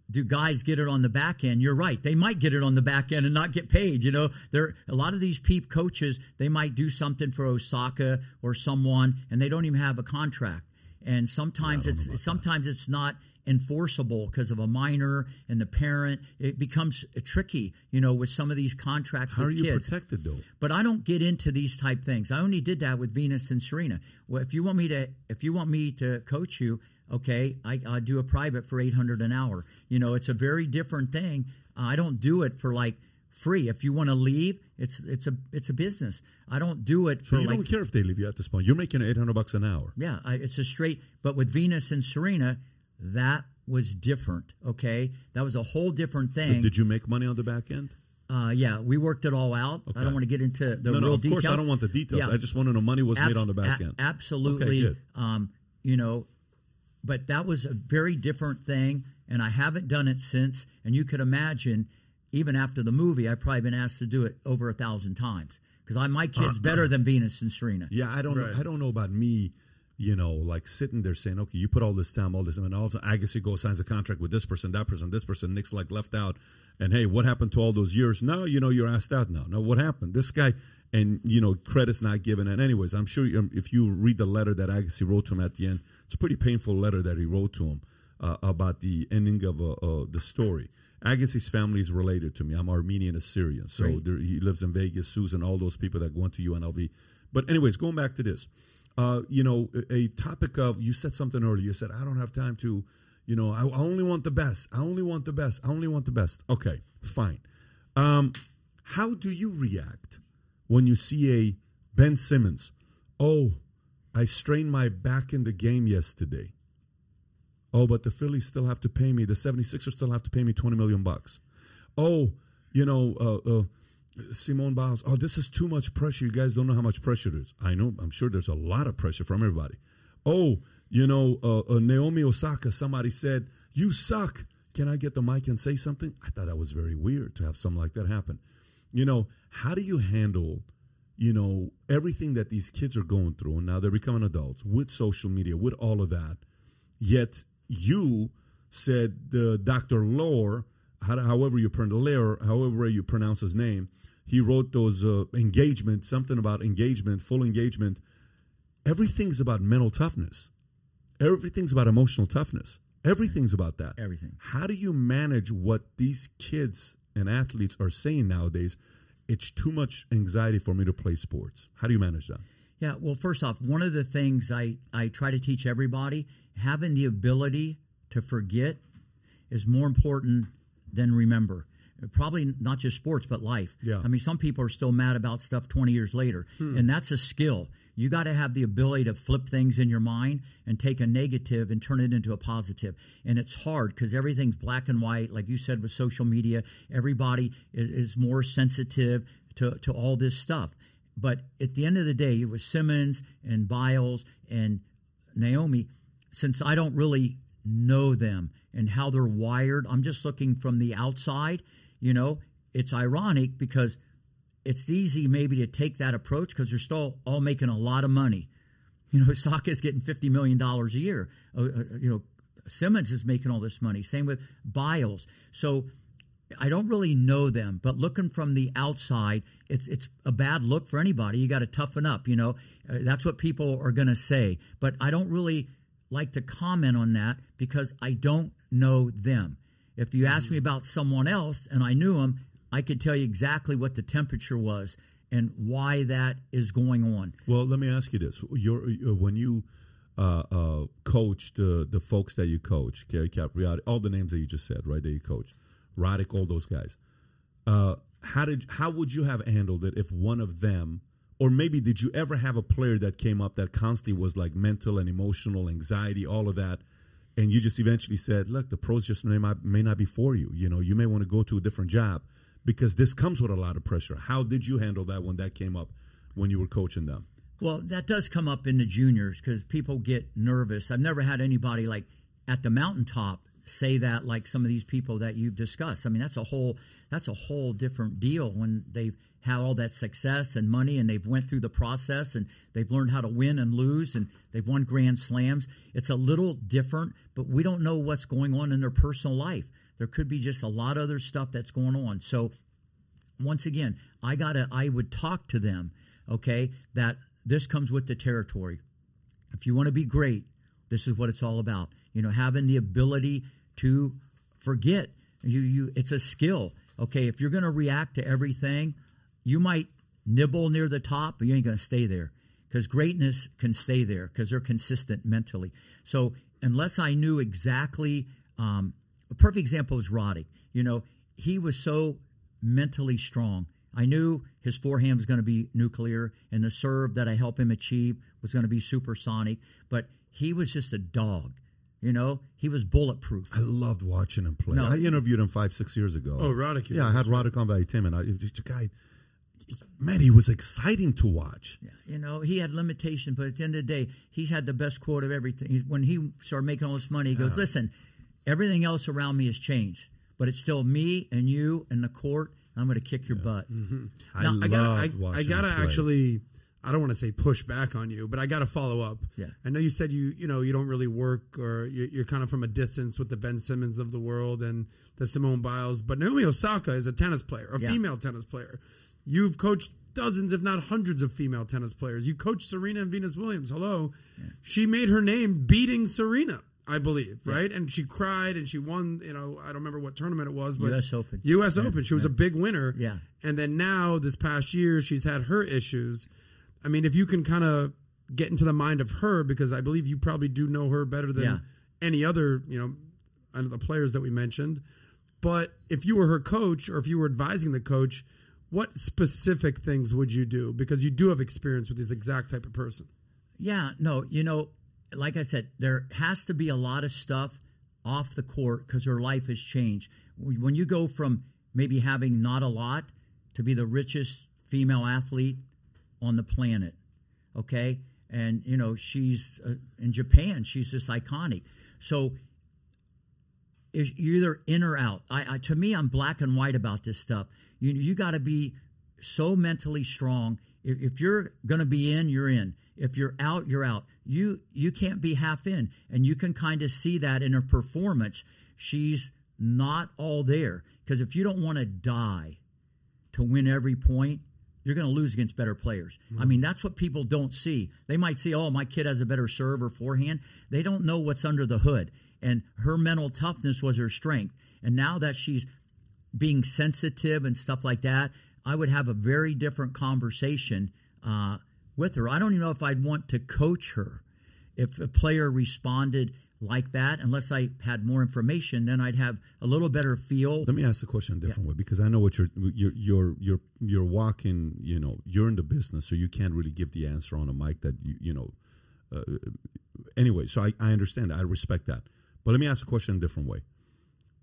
Do guys get it on the back end? You're right. They might get it on the back end and not get paid. You know, there a lot of these peep coaches. They might do something for Osaka or someone, and they don't even have a contract. And sometimes it's sometimes it's not enforceable because of a minor and the parent. It becomes tricky, you know, with some of these contracts How are you kids. protected though? But I don't get into these type things. I only did that with Venus and Serena. Well, if you want me to, if you want me to coach you, Okay, I, I do a private for eight hundred an hour. You know, it's a very different thing. I don't do it for like free. If you want to leave, it's it's a it's a business. I don't do it So for you like don't care if they leave you at this point. You're making eight hundred bucks an hour. yeah, I, it's a straight. But with Venus and Serena, that was different. Okay, that was a whole different So thing. did you make money on the back end? uh, yeah, we worked it all out. I don't want to get into the no, real no. Of details. course, I don't want the details. Yeah. I just want to know money was made on the back a- end. Absolutely. good. um, you know, but that was a very different thing, and I haven't done it since. And you could imagine, even after the movie, I've probably been asked to do it over a thousand times because I my kids better than Venus and Serena. Yeah, I don't Right. know. I don't know about me. You know, like sitting there saying, "Okay, you put all this time, all this," and all of a sudden Agassi goes signs a contract with this person, that person, this person. Nick's like left out, and hey, what happened to all those years? No, you know, you're asked out now. No, what happened? This guy, and you know, credit's not given. And anyways, I'm sure um, if you read the letter that Agassi wrote to him at the end, it's a pretty painful letter that he wrote to him uh, about the ending of uh, uh, the story. Agassi's family is related to me. I'm Armenian Assyrian, so Great. there, he lives in Vegas. Susan, all those people that went to UNLV. But anyways, going back to this, uh, you know, a, a topic of you said something earlier. You said I don't have time to, you know, I, I only want the best. I only want the best. I only want the best. Okay, fine. Um, how do you react when you see a Ben Simmons? Oh, I strained my back in the game yesterday. Oh, but the Phillies still have to pay me. The 76ers still have to pay me 20 million bucks. Oh, you know, uh, uh, Simone Biles. Oh, this is too much pressure. You guys don't know how much pressure there is. I know. I'm sure there's a lot of pressure from everybody. Oh, you know, uh, uh, Naomi Osaka. Somebody said, "You suck." Can I get the mic and say something? I thought that was very weird to have something like that happen. You know, how do you handle, you know, everything that these kids are going through, and now they're becoming adults with social media, with all of that. Yet you said the Dr. Loehr, how- however you pronounce however you pronounce his name, he wrote those uh, engagement, something about engagement, full engagement. Everything's about mental toughness. Everything's about emotional toughness. Everything's about that. Everything. How do you manage what these kids and athletes are saying nowadays? It's too much anxiety for me to play sports. How do you manage that? Yeah, well, first off, one of the things I, I try to teach everybody having the ability to forget is more important than remember. Probably not just sports, but life. Yeah. I mean, some people are still mad about stuff 20 years later, hmm. and that's a skill. You got to have the ability to flip things in your mind and take a negative and turn it into a positive. And it's hard because everything's black and white, like you said with social media. Everybody is, is more sensitive to, to all this stuff. But at the end of the day, it was Simmons and Biles and Naomi. Since I don't really know them and how they're wired, I'm just looking from the outside. You know, it's ironic because it's easy maybe to take that approach because they're still all making a lot of money. You know, Saka's getting fifty million dollars a year. Uh, uh, you know, Simmons is making all this money. Same with Biles. So I don't really know them, but looking from the outside, it's it's a bad look for anybody. You got to toughen up. You know, uh, that's what people are going to say. But I don't really like to comment on that because I don't know them. If you ask me about someone else and I knew them, I could tell you exactly what the temperature was and why that is going on. Well, let me ask you this: You're, uh, when you uh, uh, coach the the folks that you coach, Gary Capriati, all the names that you just said, right? That you coach, Roddick, all those guys. Uh, how did how would you have handled it if one of them, or maybe did you ever have a player that came up that constantly was like mental and emotional anxiety, all of that, and you just eventually said, "Look, the pros just may not, may not be for you. You know, you may want to go to a different job." Because this comes with a lot of pressure. How did you handle that when that came up when you were coaching them? Well, that does come up in the juniors because people get nervous. I've never had anybody like at the mountaintop say that like some of these people that you've discussed. I mean, that's a whole that's a whole different deal when they've had all that success and money and they've went through the process and they've learned how to win and lose and they've won grand slams. It's a little different, but we don't know what's going on in their personal life. There could be just a lot of other stuff that's going on. So once again, I gotta I would talk to them, okay, that this comes with the territory. If you want to be great, this is what it's all about. You know, having the ability to forget. You you it's a skill. Okay, if you're gonna react to everything, you might nibble near the top, but you ain't gonna stay there. because greatness can stay there because they're consistent mentally. So unless I knew exactly, um, a perfect example is Roddy. You know, he was so mentally strong. I knew his forehand was going to be nuclear, and the serve that I helped him achieve was going to be supersonic. But he was just a dog. You know, he was bulletproof. I loved watching him play. No. I interviewed him five, six years ago. Oh, Roddick, Yeah, I had that's right. Roddick on by Tim, and I, just a guy, man, he was exciting to watch. Yeah, you know, he had limitations, but at the end of the day, he's had the best quote of everything. When he started making all this money, he goes, "Listen, everything else around me has changed, but it's still me and you and the court. And I'm going to kick your butt." Mm-hmm. I Now, loved I gotta, I, watching I gotta him play. actually. I don't want to say push back on you, but I got to follow up. Yeah. I know you said you, you know, you don't really work, or you, you're kind of from a distance with the Ben Simmons of the world and the Simone Biles. But Naomi Osaka is a tennis player, a Yeah. female tennis player. You've coached dozens, if not hundreds, of female tennis players. You coached Serena and Venus Williams. Hello, she made her name beating Serena, I believe, right? And she cried and she won. You know, I don't remember what tournament it was, but US Open. U.S. Open. She was a big winner. Yeah. And then now, this past year, she's had her issues. I mean, if you can kind of get into the mind of her, because I believe you probably do know her better than Yeah. any other, you know, under the players that we mentioned. But if you were her coach or if you were advising the coach, what specific things would you do? Because you do have experience with this exact type of person. Yeah, no, you know, like I said, there has to be a lot of stuff off the court because her life has changed. When you go from maybe having not a lot to be the richest female athlete on the planet, okay? And, you know, she's uh, in Japan, she's just iconic. So is either in or out. I, I to me, I'm black and white about this stuff. You you got to be so mentally strong. If, if you're going to be in, you're in. If you're out, you're out. You you can't be half in, and you can kind of see that in her performance. She's not all there because if you don't want to die to win every point, you're going to lose against better players. I mean, that's what people don't see. They might see, oh, my kid has a better serve or forehand. They don't know what's under the hood. And her mental toughness was her strength. And now that she's being sensitive and stuff like that, I would have a very different conversation uh, with her. I don't even know if I'd want to coach her. If a player responded like that, unless I had more information, then I'd have a little better feel. Let me ask the question a different way because I know what you're you're you're you're you're walking. You know, you're in the business, so you can't really give the answer on a mic that you you know. Uh, anyway, so I, I understand. that. I respect that. But let me ask a question a different way.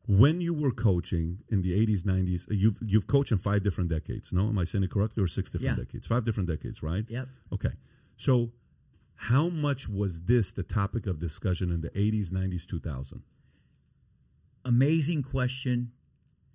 When you were coaching in the 80s, 90s, you've you've coached in five different decades. No, am I saying it correctly? Or six different Yeah. decades? Five different decades, right? Yep. Okay. So, how much was this the topic of discussion in the 80s, 90s, 2000? Amazing question.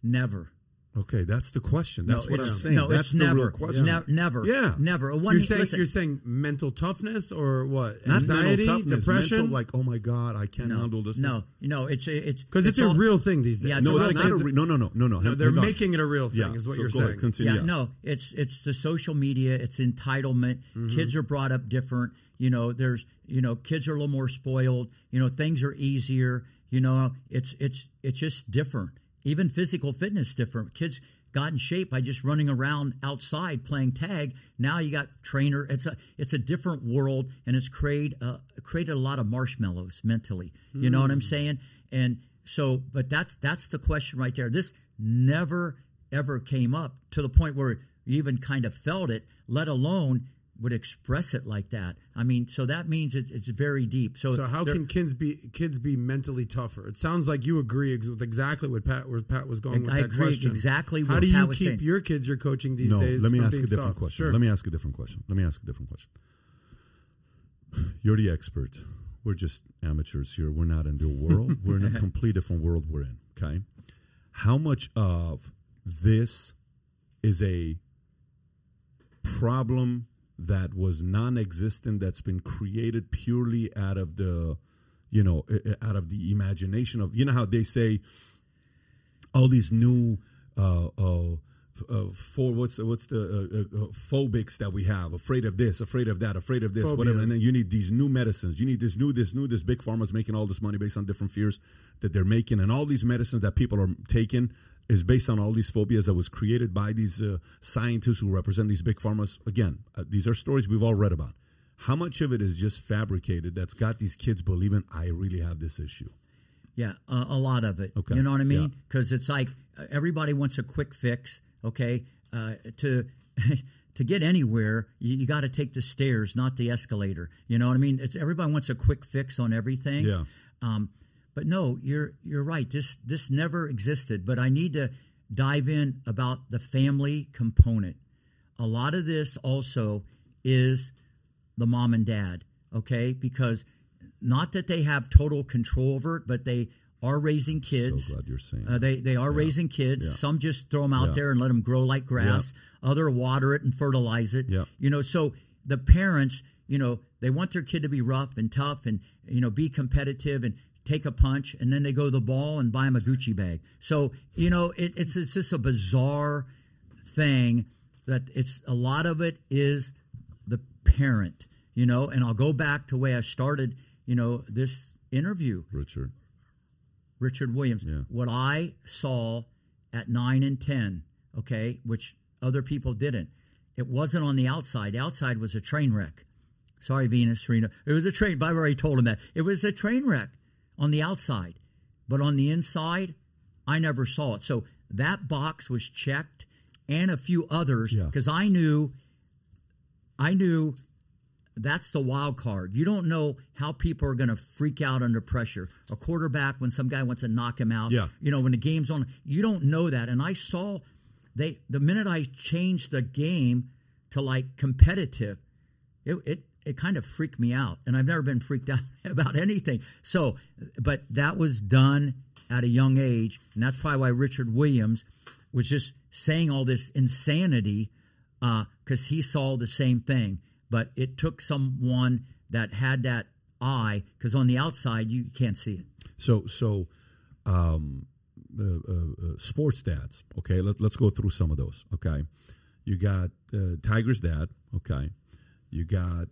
Never. Okay, that's the question. That's no, what I'm saying. No, that's it's the never. question. Ne- never. Yeah. Never. A One, You're saying listen, you're saying mental toughness or what? Not Anxiety, mental toughness, depression. mental, like, oh my god, I can't no, handle this. no, no. It's it's because it's, a all- real thing these days. Yeah, it's no, a it's not a re- no, no, no, no, no. No, they're making it a real thing, Yeah, is what so you're go ahead, saying. continue. Yeah, no, it's it's the social media. It's entitlement. Mm-hmm. Kids are brought up different. You know, there's you know, kids are a little more spoiled. You know, things are easier. You know, it's it's it's just different. Even physical fitness different. Kids got in shape by just running around outside playing tag. Now you got trainer. It's a it's a different world, and it's created uh, created a lot of marshmallows mentally. You know what I'm saying? And so, but that's that's the question right there. This never ever came up to the point where you even kind of felt it, let alone would express it like that. I mean, so that means it, it's very deep. So, So how can kids be kids be mentally tougher? It sounds like you agree ex- with exactly what Pat where Pat was going with I that agree question. exactly How what do you Pat was keep saying. your kids you're coaching these no, days? let me from ask a different soft? question. Sure. Let me ask a different question. Let me ask a different question. You're the expert. We're just amateurs here. We're not in the world. We're in a complete different world we're in. Okay. How much of this is a problem that was non-existent that's been created purely out of the you know i- i- out of the imagination of you know how they say all these new uh, uh, uh, for what's what's the uh, uh, uh, phobics that we have afraid of this afraid of that afraid of this whatever and then you need these new medicines. You need this new this new this big pharma's making all this money based on different fears that they're making and all these medicines that people are taking is based on all these phobias that was created by these uh, scientists who represent these big pharmas again uh, these are stories we've all read about How much of it is just fabricated that's got these kids believing I really have this issue? Yeah, a, a lot of it. Okay, You know what I mean? Because it's like uh, everybody wants a quick fix. Okay, uh, to to get anywhere, you, you got to take the stairs, not the escalator. You know what I mean? It's everybody wants a quick fix on everything. Yeah. Um, but no, you're you're right. This this never existed. But I need to dive in about the family component. A lot of this also is the mom and dad, okay? Because not that they have total control over it, but they are raising kids. So glad you're saying. Uh, they they are raising kids. Yeah. Some just throw them out Yeah. there and let them grow like grass. Other water it and fertilize it. Yeah. You know, so the parents, you know, they want their kid to be rough and tough and you know be competitive and take a punch, and then they go to the ball and buy them a Gucci bag. So you know, it, it's it's just a bizarre thing that it's a lot of it is the parent. You know, and I'll go back to where I started. You know, this interview. Richard. Richard Williams. Yeah. What I saw at nine and ten, okay, which other people didn't. It wasn't on the outside. The outside was a train wreck. Sorry, Venus, Serena. It was a train. I've already told him that. It was a train wreck on the outside. But on the inside, I never saw it. So that box was checked and a few others Yeah. because I knew I knew that's the wild card. You don't know how people are going to freak out under pressure. A quarterback when some guy wants to knock him out. Yeah. You know when the game's on, you don't know that. And I saw they the minute I changed the game to like competitive, it it it kind of freaked me out. And I've never been freaked out about anything. So, but that was done at a young age, and that's probably why Richard Williams was just saying all this insanity because he saw the same thing. But it took someone that had that eye, because on the outside you can't see it. So so, um, uh, uh, uh, sports dads. Okay, Let, let's go through some of those. Okay, you got uh, Tiger's dad. Okay, you got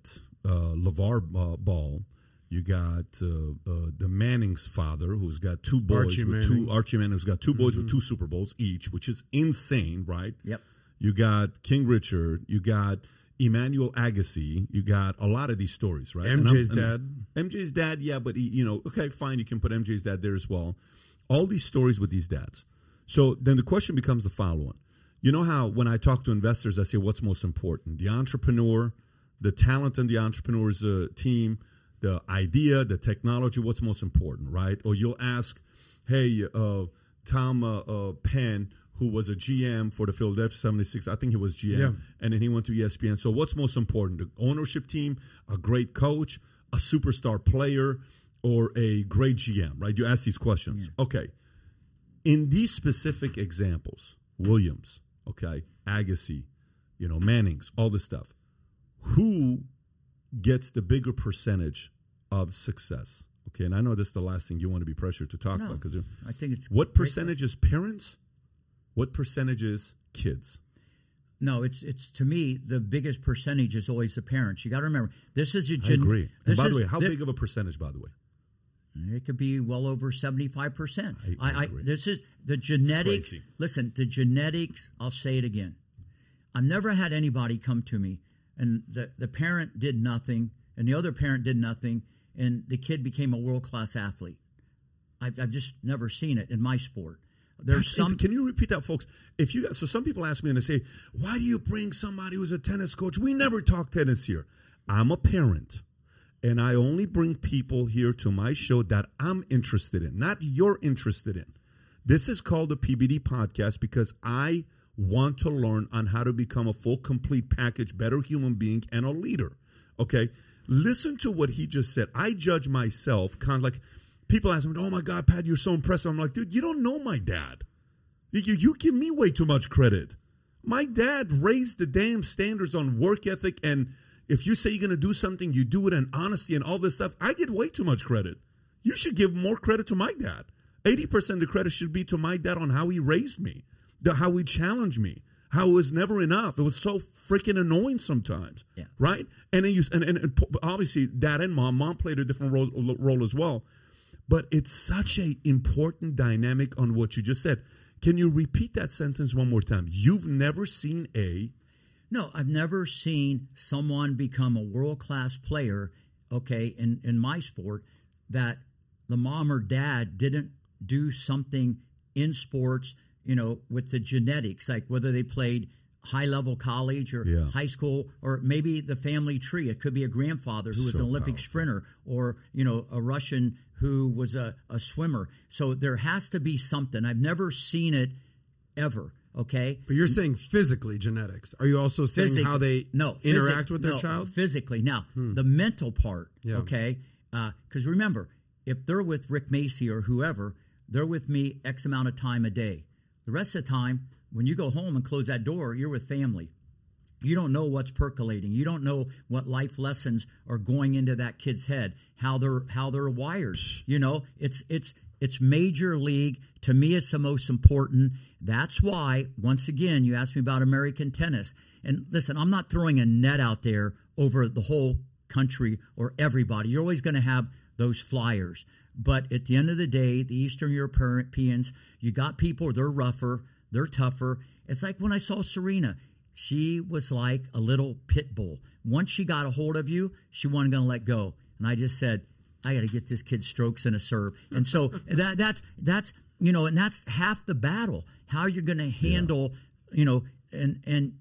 uh, LaVar uh, Ball. You got uh, uh, the Manning's father, who's got two boys Archie with Manning. two Archie Manning, who's got 2 boys with two Super Bowls each, which is insane, right? Yep. You got King Richard. You got Emmanuel Agassi. You got a lot of these stories, right? And MJ's and- dad. MJ's dad, yeah, but he, you know, okay, fine, you can put MJ's dad there as well. All these stories with these dads. So then the question becomes the following. You know how when I talk to investors, I say, what's most important? The entrepreneur, the talent and the entrepreneur's uh, team, the idea, the technology, what's most important, right? Or you'll ask, hey, uh, Tom uh, uh, Penn, who was a GM for the Philadelphia 76, I think he was GM, Yeah. and then he went to ESPN. So what's most important? The ownership team, a great coach, a superstar player, or a great GM, right? You ask these questions. Okay. In these specific examples, Williams, okay, Agassi, you know, Manning's, all this stuff, who gets the bigger percentage of success? Okay, and I know this is the last thing you want to be pressured to talk No, about because I think it's what percentage is parents? What percentage is kids? No, it's it's to me the biggest percentage is always the parents. You got to remember this is a I gen- agree. And by is, the way, how thi- big of a percentage? By the way, It could be well over seventy five percent. I- I I, this is the genetics. Listen, the genetics. I'll say it again. I've never had anybody come to me and the the parent did nothing and the other parent did nothing and the kid became a world class athlete. I've, I've just never seen it in my sport. There's some. Can you repeat that, folks? If you so, some people ask me and they say, "Why do you bring somebody who's a tennis coach?" We never talk tennis here. I'm a parent, and I only bring people here to my show that I'm interested in, not you're interested in. This is called the PBD podcast because I want to learn on how to become a full, complete package, better human being, and a leader. Okay, listen to what he just said. I judge myself kind of like people ask me, "Oh my God, Pat, you're so impressive." I'm like, dude, you don't know my dad. You, you, give me way too much credit. My dad raised the damn standards on work ethic, and if you say you're going to do something, you do it in honesty and all this stuff. I get way too much credit. You should give more credit to my dad. 80% of the credit should be to my dad on how he raised me, how he challenged me, how it was never enough. It was so freaking annoying sometimes. Yeah. Right? And then you and, and, and obviously dad and mom, mom played a different role, role as well. But it's such a important dynamic on what you just said. Can you repeat that sentence one more time? You've never seen a No, I've never seen someone become a world class player, okay, in, in my sport that the mom or dad didn't do something in sports, you know, with the genetics, like whether they played high level college or Yeah. high school or maybe the family tree. It could be a grandfather who was an Olympic powerful. sprinter or, you know, a Russian who was a, a swimmer. So there has to be something. I've never seen it ever. Okay. But you're saying physically genetics. Are you also saying Physic- how they no interact physic- with their no, child? Hmm. physically. Now the mental part, Yeah. okay? Because remember, if they're with Rick Macci or whoever, they're with me X amount of time a day. The rest of the time, when you go home and close that door, you're with family. You don't know what's percolating. You don't know what life lessons are going into that kid's head, how they're how they're wired. You know, it's it's it's major league. To me, it's the most important. That's why, once again, you asked me about American tennis. And listen, I'm not throwing a net out there over the whole country or everybody. You're always going to have those flyers. But at the end of the day, the Eastern Europeans, you got people, they're rougher, they're tougher. It's like when I saw Serena, she was like a little pit bull. Once she got a hold of you, she wasn't going to let go. And I just said, I got to get this kid strokes and a serve. And so that that's that's you know, and that's half the battle. How you're going to handle, you know, and and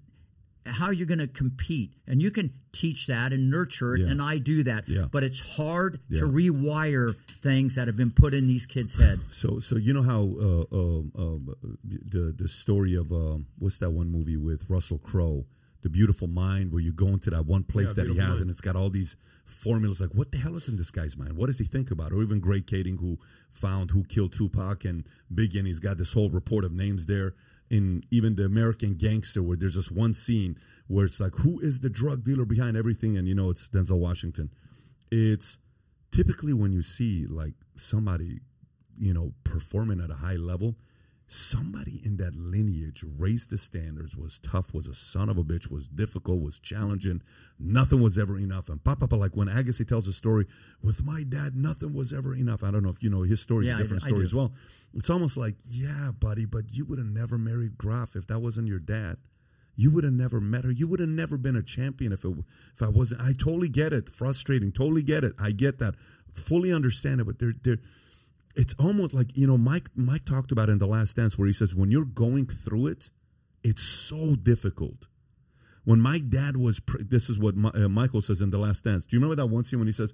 how you're going to compete. And you can teach that and nurture it, Yeah. and I do that. Yeah. But it's hard Yeah. to rewire things that have been put in these kids' head. So, so you know how uh, um um, the the story of um, what's that one movie with Russell Crowe, The Beautiful Mind, where you go into that one place Yeah, that he has, Mind. and it's got all these formulas. Like, what the hell is in this guy's mind? What does he think about? Or even Greg Kading, who found who killed Tupac and Biggie, and he's got this whole report of names there. In even the American Gangster, where there's just one scene where it's like, who is the drug dealer behind everything? And you know, it's Denzel Washington. It's typically when you see like somebody you know, performing at a high level, somebody in that lineage raised the standards, was tough, was a son of a bitch, was difficult, was challenging. Nothing was ever enough. And Papa, like when Agassi tells a story, with my dad, nothing was ever enough. I don't know if you know his story Yeah, a I- different I story do. as well. It's almost like, yeah, buddy, but you would have never married Graf if that wasn't your dad. You would have never met her. You would have never been a champion if it if I wasn't. I totally get it. Frustrating. Totally get it. I get that. Fully understand it. But they're they're it's almost like you know Mike Mike talked about in the last dance where he says when you're going through it it's so difficult. When my dad was pr- this is what Mi- uh, Michael says in the last dance. Do you remember that one scene when he says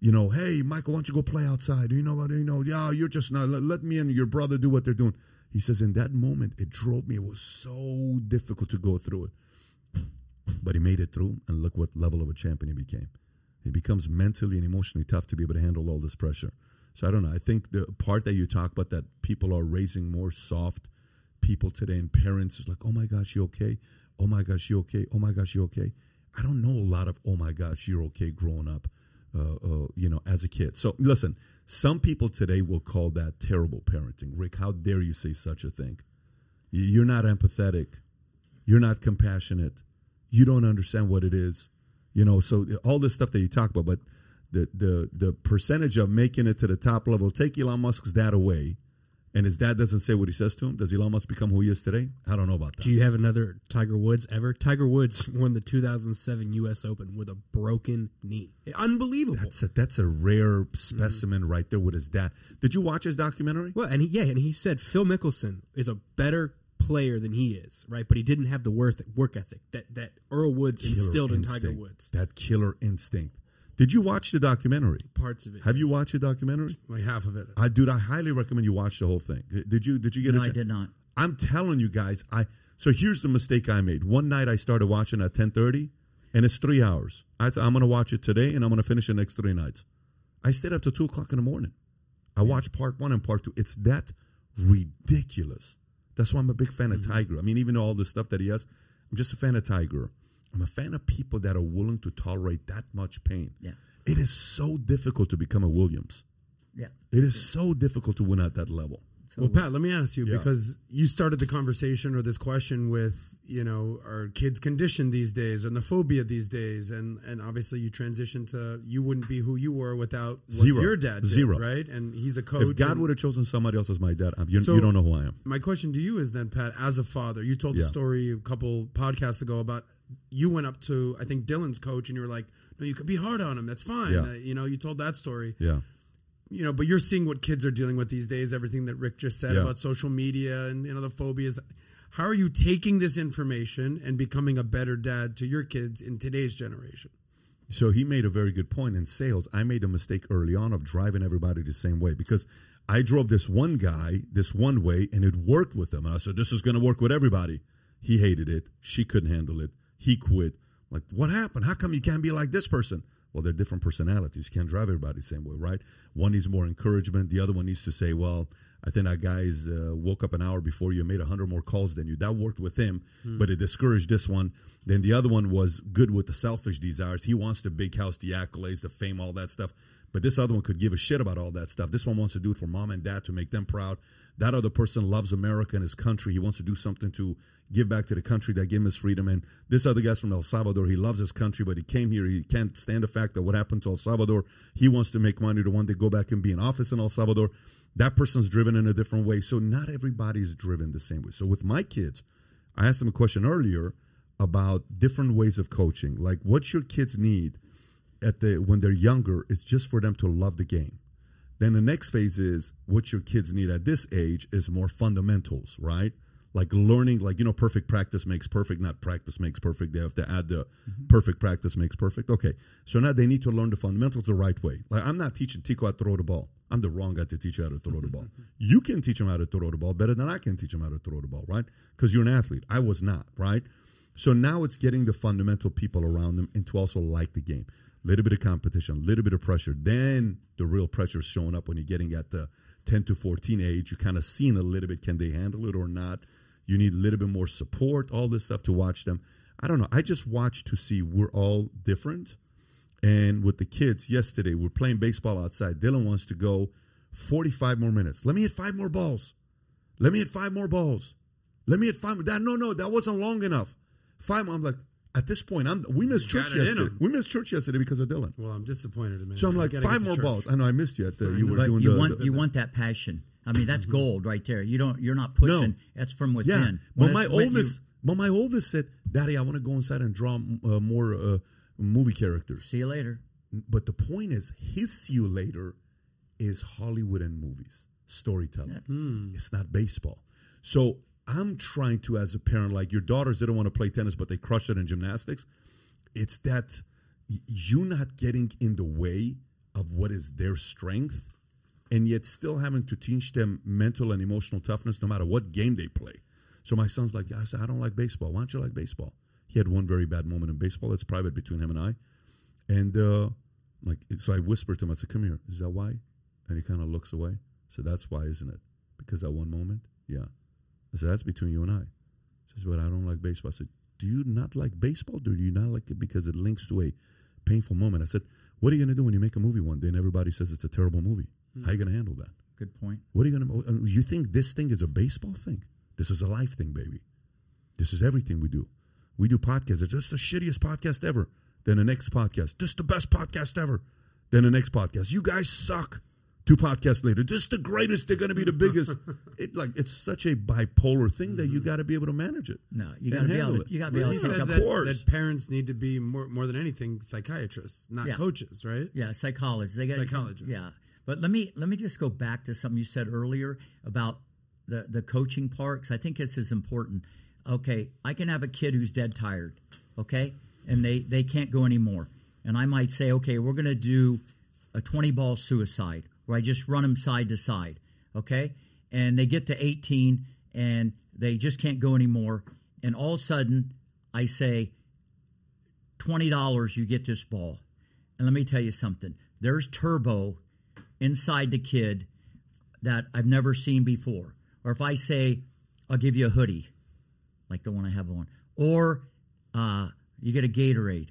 you know hey Michael why don't you go play outside? You know what you know yeah you're just not let, let me and your brother do what they're doing. He says in that moment it drove me. It was so difficult to go through it. But he made it through and look what level of a champion he became. He becomes mentally and emotionally tough to be able to handle all this pressure so I don't know. I think the part that you talk about that people are raising more soft people today and parents is like, oh my gosh, you okay? Oh my gosh, you okay? Oh my gosh, you okay? I don't know a lot of oh my gosh, you're okay growing up, uh, uh, you know, as a kid. So listen, some people today will call that terrible parenting. Rick, how dare you say such a thing? You're not empathetic. You're not compassionate. You don't understand what it is. You know, so all this stuff that you talk about, but the the the percentage of making it to the top level, take Elon Musk's dad away, and his dad doesn't say what he says to him. Does Elon Musk become who he is today? I don't know about that. Do you have another Tiger Woods ever? Tiger Woods won the 2007 U.S. Open with a broken knee. Unbelievable. That's a that's a rare specimen right there with his dad. Did you watch his documentary? well, and he, yeah, and he said Phil Mickelson is a better player than he is, right? But he didn't have the work work ethic that that Earl Woods Killer instilled in Tiger. Woods. That killer instinct. Did you watch the documentary? Parts of it. Have you watched the documentary? like half of it. I dude, I highly recommend you watch the whole thing. Did you? Did you get it? No, I did not. I'm telling you guys, I so here's the mistake I made. One night I started watching at 10:30, and it's three hours. I said I'm going to watch it today, and I'm going to finish the next three nights. I stayed up to two o'clock in the morning. I watched part one and part two. It's that ridiculous. That's why I'm a big fan of mm-hmm. Tiger. I mean, even all the stuff that he has, I'm just a fan of Tiger. I'm a fan of people that are willing to tolerate that much pain. Yeah. It is so difficult to become a Williams. Yeah. It is so difficult to win at that level. So, Well, Pat, let me ask you Yeah. because you started the conversation or this question with, you know, our kids condition these days and the phobia these days, and and obviously you transitioned to you wouldn't be who you were without what Zero. your dad did, Zero. right? And he's a coach. If God would have chosen somebody else as my dad, you, So- you don't know who I am. my question to you is then, Pat, as a father, you told the story a couple podcasts ago about you went up to I think Dylan's coach and you were like, "No, you could be hard on him. That's fine." Yeah. Uh, you know, you told that story. Yeah. You know, but you're seeing what kids are dealing with these days. Everything that Rick just said Yeah. about social media and you know the phobias. How are you taking this information and becoming a better dad to your kids in today's generation? So he made a very good point in sales. I made a mistake early on of driving everybody the same way because I drove this one guy this one way and it worked with him. And I said, This is going to work with everybody. He hated it. She couldn't handle it. He quit. Like, what happened? How come you can't be like this person? Well, they're different personalities. You can't drive everybody the same way, right? One needs more encouragement. The other one needs to say, Well, I think that guy's uh, woke up an hour before you, and made 100 more calls than you. That worked with him, but it discouraged this one. Then the other one was good with the selfish desires. He wants the big house, the accolades, the fame, all that stuff. But this other one could give a shit about all that stuff. This one wants to do it for mom and dad to make them proud. That other person loves America and his country. He wants to do something to give back to the country that gave him his freedom. And this other guy's from El Salvador. He loves his country, but he came here. He can't stand the fact that what happened to El Salvador. He wants to make money to one day go back and be in office in El Salvador. That person's driven in a different way. So not everybody's driven the same way. So with my kids, I asked them a question earlier about different ways of coaching. Like what your kids need at the when they're younger is just for them to love the game. Then the next phase is what your kids need at this age is more fundamentals, right? Like learning, like you know, perfect practice makes perfect, not practice makes perfect. They have to add the mm-hmm. perfect practice makes perfect. Okay, so now they need to learn the fundamentals the right way. Like I'm not teaching Tico how to throw the ball. I'm the wrong guy to teach you how to throw the ball. You can teach them how to throw the ball better than I can teach them how to throw the ball, right? Because you're an athlete. I was not, right? So now it's getting the fundamental people around them and to also like the game. Little bit of competition, little bit of pressure. Then the real pressure is showing up when you're getting at the 10 to 14 age. You're kind of seeing a little bit, can they handle it or not? You need a little bit more support, all this stuff to watch them. I don't know. I just watch to see we're all different. And with the kids yesterday, we're playing baseball outside. Dylan wants to go 45 more minutes. Let me hit five more balls. Let me hit five more balls. Let me hit five. That no, no, that wasn't long enough. Five. more. I'm like, at this point, I'm. We missed You church yesterday. We missed church yesterday because of Dylan. Well, I'm disappointed, man. So I'm like, five more balls. I know I missed you. At the, you were doing you the, want the- you want that passion. I mean, that's gold right there. You don't. You're not pushing. No. That's from within. Yeah, but my it's you- oldest, but my oldest said, "Daddy, I want to go inside and draw uh, more uh, movie characters." see you later. But the point is, his see you later is Hollywood and movies, storytelling. It's not baseball. So I'm trying to, as a parent, like your daughters didn't want to play tennis, but they crushed it in gymnastics. It's that y- you not getting in the way of what is their strength, and yet still having to teach them mental and emotional toughness no matter what game they play. So my son's like, I said, I don't like baseball. Why don't you like baseball? He had one very bad moment in baseball. It's private between him and I. And uh, like, so I whispered to him, I said, "Come here. Is that why?" And he kind of looks away. So that's why, isn't it? Because that one moment, yeah. I said, "That's between you and I." He says, "But I don't like baseball." I said, "Do you not like baseball? Do you not like it because it links to a painful moment?" I said, "What are you going to do when you make a movie one day and everybody says it's a terrible movie? How are you going to handle that? Good point. What are you going to? Oh, oh, you think this thing is a baseball thing? This is a life thing, baby. This is everything we do. We do podcasts. It's just the shittiest podcast ever. Then the next podcast, this is the best podcast ever. Then the next podcast, you guys suck. Two podcasts later, this is the greatest. They're going to be the biggest. it like it's such a bipolar thing that you mm-hmm. got to be able to manage it. No, you got to be able. handle To, it. you got to be Well, able he to take said up. that, course. that parents need to be more more than anything psychiatrists, not Yeah. coaches, right? Yeah, psychologists. They got Psychologists. Yeah, but let me let me just go back to something you said earlier about the the coaching part 'cause I think this is important. Okay, I can have a kid who's dead tired. Okay, and they they can't go anymore, and I might say, okay, we're going to do a twenty ball suicide where I just run them side to side. Okay, and they get to eighteen and they just can't go anymore, and all of a sudden I say twenty dollars, you get this ball. And let me tell you something. There's turbo inside the kid that I've never seen before. Or if I say, I'll give you a hoodie, like the one I have on, or uh, you get a Gatorade,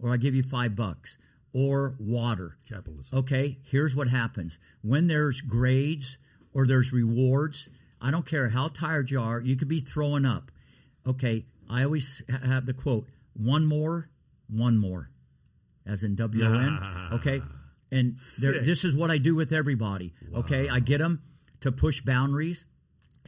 or I give you five bucks, or water. Capitalism. Okay, here's what happens when there's grades or there's rewards. I don't care how tired you are. You could be throwing up. Okay, I always have the quote: "One more, one more," as in W O N. Okay, and there, this is what I do with everybody. Okay, I get them to push boundaries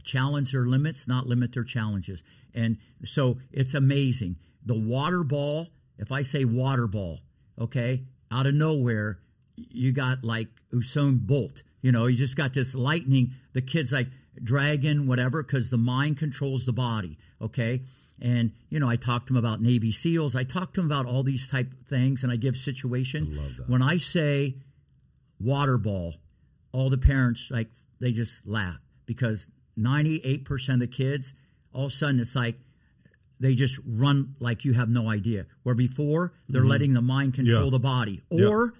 challenge their limits, not limit their challenges. And so it's amazing. The water ball, if I say water ball, okay, out of nowhere, you got like Usain Bolt. You know, you just got this lightning. The kid's like dragon, whatever, because the mind controls the body. Okay. And you know, I talk to him about Navy SEALs. I talk to him about all these type of things, and I give situation. love that. When I say water ball, all the parents like they just laugh because 98% of the kids all of a sudden it's like they just run like you have no idea where before they're letting the mind control Mm-hmm. Yeah. the body Yeah. or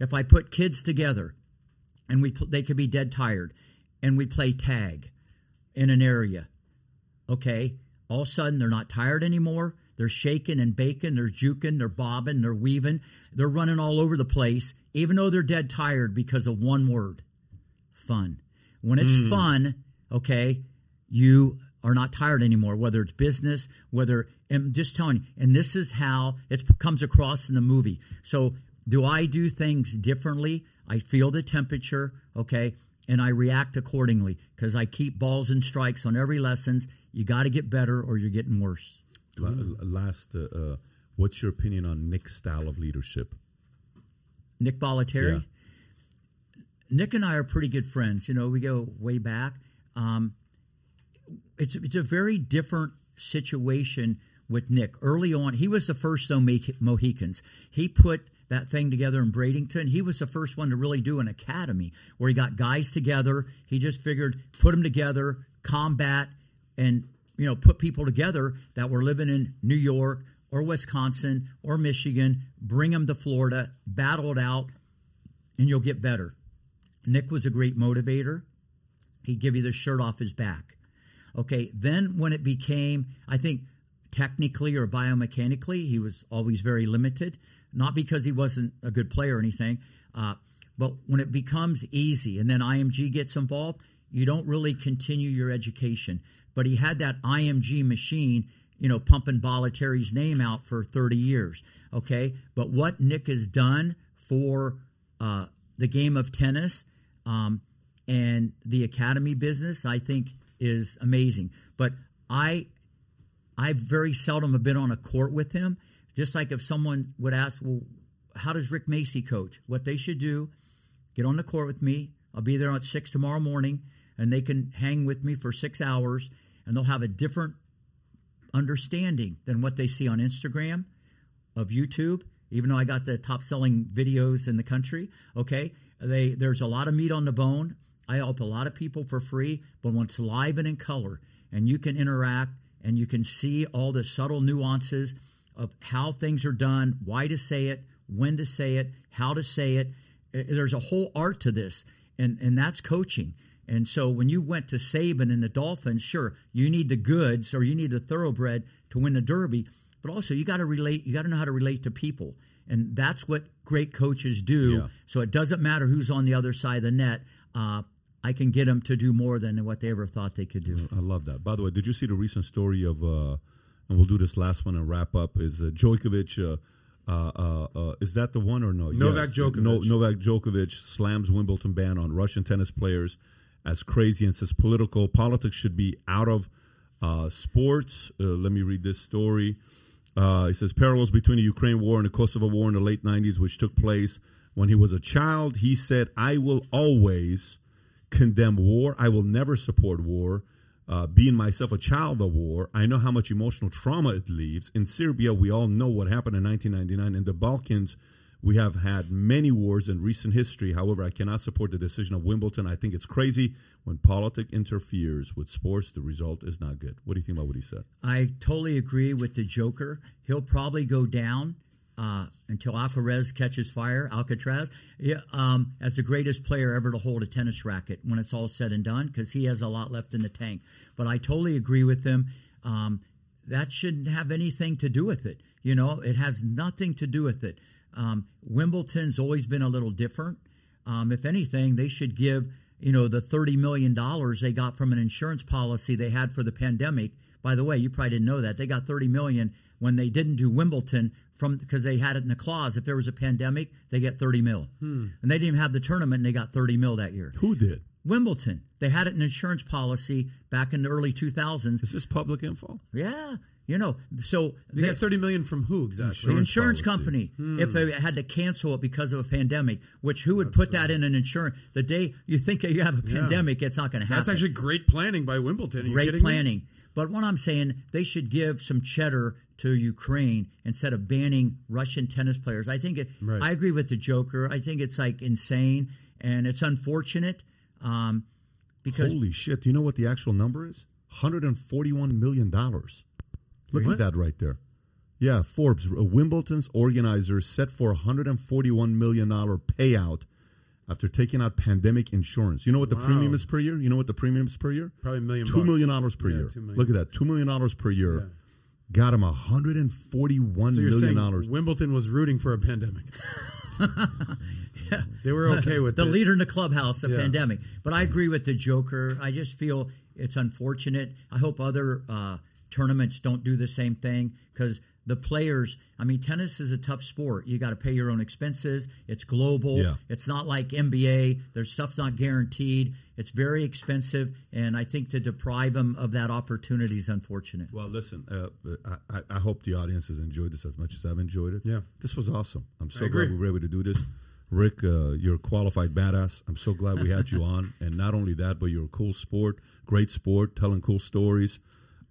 if i put kids together and we they could be dead tired and we play tag in an area okay all of a sudden they're not tired anymore they're shaking and baking they're juking they're bobbing they're weaving they're running all over the place even though they're dead tired because of one word fun when it's Hmm. fun okay you are not tired anymore whether it's business whether i'm just telling you and this is how it comes across in the movie so do i do things differently i feel the temperature okay and i react accordingly because i keep balls and strikes on every lessons you got to get better or you're getting worse last, uh, uh, what's your opinion on Nick's style of leadership? Nick Bollettieri. Yeah. Nick and I are pretty good friends. You know, we go way back. Um, it's it's a very different situation with Nick. Early on, he was the first though Mo- Mohicans. He put that thing together in Bradenton. He was the first one to really do an academy where he got guys together. He just figured put them together, combat, and you know put people together that were living in New York or Wisconsin or Michigan. Bring them to Florida, battle it out, and you'll get better. Nick was a great motivator. He'd give you the shirt off his back. Okay, then when it became, I think technically or biomechanically, he was always very limited. Not because he wasn't a good player or anything, uh, but when it becomes easy and then IMG gets involved, you don't really continue your education. But he had that IMG machine, you know, pumping Bollettieri's name out for 30 years. Okay, but what Nick has done for uh, the game of tennis um, and the academy business, I think, is amazing. But I, I very seldom have been on a court with him. Just like if someone would ask, "Well, how does Rick Macci coach?" What they should do, get on the court with me. I'll be there at six tomorrow morning, and they can hang with me for six hours, and they'll have a different understanding than what they see on Instagram, of YouTube. Even though I got the top selling videos in the country, okay, they there's a lot of meat on the bone. I help a lot of people for free, but when it's live and in color, and you can interact and you can see all the subtle nuances of how things are done, why to say it, when to say it, how to say it. Uh, There's a whole art to this, and and that's coaching. And so when you went to Saban and the Dolphins, sure, you need the goods or you need the thoroughbred to win the Derby, but also you got to relate. You got to know how to relate to people, and that's what great coaches do. Yeah. So it doesn't matter who's on the other side of the net. Uh, I can get them to do more than what they ever thought they could do. I love that. By the way, did you see the recent story of, uh, and we'll do this last one and wrap up, is uh, Djokovic, uh, uh, uh, uh, is that the one or no? Novak Yes. Djokovic. No, Novak Djokovic slams Wimbledon ban on Russian tennis players as crazy and says political politics should be out of uh, sports. Uh, let me read this story. Uh, it says parallels between the Ukraine war and the Kosovo war in the late 90s, which took place when he was a child. He said, I will always condemn war. I will never support war. Uh, being myself a child of war, I know how much emotional trauma it leaves. In Serbia, we all know what happened in 1999. In the Balkans, we have had many wars in recent history. However, I cannot support the decision of Wimbledon. I think it's crazy when politics interferes with sports. The result is not good. What do you think about what he said? I totally agree with the Joker. He'll probably go down uh, until Alcaraz catches fire. Alcatraz, yeah, um, as the greatest player ever to hold a tennis racket when it's all said and done, because he has a lot left in the tank. But I totally agree with him. Um, that shouldn't have anything to do with it. You know, it has nothing to do with it. Um, Wimbledon's always been a little different. Um, if anything, they should give you know, the thirty million dollars they got from an insurance policy they had for the pandemic. By the way, you probably didn't know that they got thirty million when they didn't do Wimbledon from because they had it in the clause. If there was a pandemic, they get thirty mil, hmm. and they didn't even have the tournament, and they got thirty mil that year. Who did? Wimbledon, they had it in insurance policy back in the early two thousands. Is this public info? Yeah, you know, so They got thirty million from who exactly? the insurance policy. company if they had to cancel it because of a pandemic which who would put that in an insurance the day you think you have a pandemic it's not going to happen That's actually great planning by Wimbledon. Great kidding me? planning but what i'm saying they should give some cheddar to ukraine instead of banning russian tennis players i think it Right. i agree with the joker i think it's like insane and it's unfortunate um, because Holy shit! Do you know what the actual number is? Hundred and forty-one million dollars. Look at that right there. Yeah, Forbes, uh, Wimbledon's organizers set for a hundred and forty-one million dollar payout after taking out pandemic insurance. You know what the Wow. premium is per year? You know what the premium is per year? Probably a million Two bucks. million dollars per Yeah, year. million. Look at that, two million dollars per year. Yeah. Got him a hundred and forty-one So you're million dollars. Wimbledon was rooting for a pandemic? yeah. They were okay with the it. leader in the clubhouse, the Yeah. pandemic. But I agree with the Joker. I just feel it's unfortunate. I hope other uh, tournaments don't do the same thing because the players. I mean, tennis is a tough sport. You got to pay your own expenses. It's global. Yeah. It's not like NBA. Their stuff's not guaranteed. It's very expensive, and I think to deprive them of that opportunity is unfortunate. Well, listen, uh, I, I- I hope the audience has enjoyed this as much as I've enjoyed it. Yeah. This was awesome. I'm so glad we were able to do this. Rick, uh, you're a qualified badass. I'm so glad we had you on. And not only that, but you're a cool sport, great sport, telling cool stories.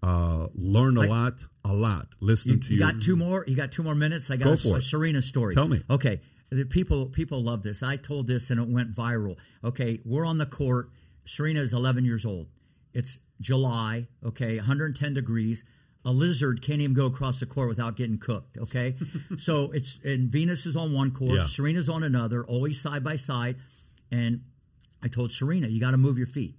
Uh, learn a I- lot, a lot. Listening You, to you you. got two more. You got two more minutes. I got Go a, for a. Serena story. Tell me. Okay, the people people love this. I told this and it went viral. Okay, we're on the court. Serena is 11 years old. It's July. Okay, 110 degrees. A lizard can't even go across the court without getting cooked. Okay, so it's and Venus is on one court. Yeah. Serena's on another. Always side by side. And I told Serena, you got to move your feet.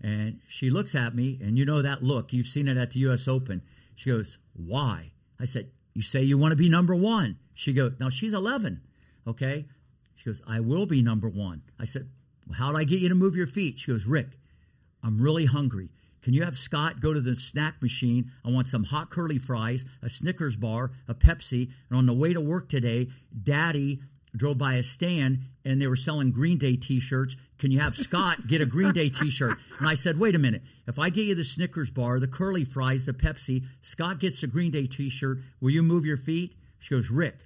And she looks at me, and you know that look. You've seen it at the U.S. Open. She goes, Why? I said, You say you want to be number one. She goes, Now she's 11. Okay. She goes, I will be number one. I said, well, How'd I get you to move your feet? She goes, Rick, I'm really hungry. Can you have Scott go to the snack machine? I want some hot curly fries, a Snickers bar, a Pepsi. And on the way to work today, Daddy drove by a stand and they were selling Green Day t shirts. Can you have Scott get a Green Day t shirt? And I said, wait a minute. If I get you the Snickers bar, the curly fries, the Pepsi, Scott gets the Green Day t shirt, will you move your feet? She goes, Rick,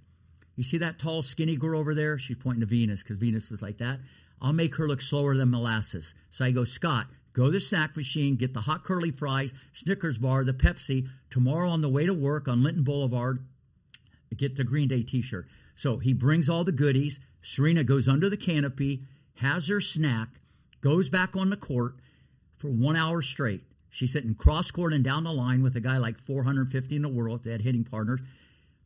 you see that tall, skinny girl over there? She's pointing to Venus because Venus was like that. I'll make her look slower than molasses. So I go, Scott, go to the snack machine, get the hot curly fries, Snickers bar, the Pepsi. Tomorrow on the way to work on Linton Boulevard, get the Green Day t shirt. So he brings all the goodies. Serena goes under the canopy, has her snack, goes back on the court for one hour straight. She's sitting cross court and down the line with a guy like 450 in the world. They had hitting partners.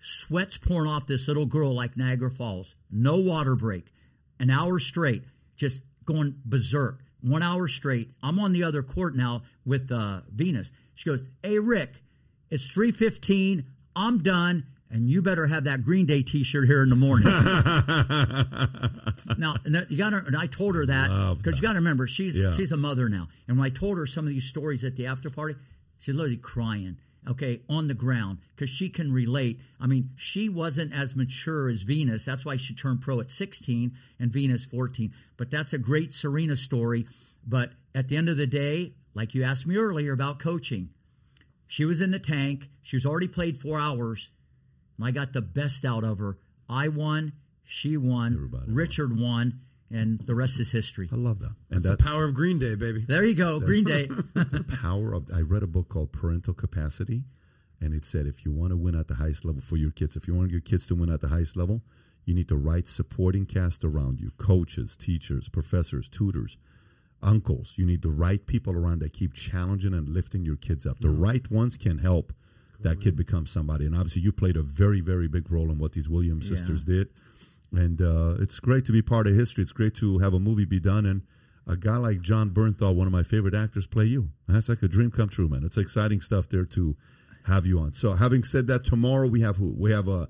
Sweat's pouring off this little girl like Niagara Falls. No water break. An hour straight, just going berserk. One hour straight. I'm on the other court now with uh, Venus. She goes, "Hey Rick, it's 3:15. I'm done, and you better have that Green Day T-shirt here in the morning." now, you got to. And I told her that because you got to remember she's Yeah. she's a mother now. And when I told her some of these stories at the after party, she's literally crying. Okay, on the ground because she can relate. I mean, she wasn't as mature as Venus. That's why she turned pro at 16 and Venus 14. But that's a great Serena story. But at the end of the day, like you asked me earlier about coaching, she was in the tank. She's already played four hours. And I got the best out of her. I won. She won. Everybody. Richard won. And the rest is history. I love that. And the that power of Green Day, baby. There you go. Green Day. The power of I read a book called Parental Capacity and it said if you want to win at the highest level for your kids, if you want your kids to win at the highest level, you need the right supporting cast around you, coaches, teachers, professors, tutors, uncles. You need the right people around that keep challenging and lifting your kids up. The right ones can help that kid becomes somebody. And obviously you played a very very big role in what these Williams Yeah. sisters did. And uh, it's great to be part of history. It's great to have a movie be done and a guy like Jon Bernthal, one of my favorite actors, play you. That's like a dream come true, man. It's exciting stuff there to have you on. So, having said that, tomorrow we have who? We have a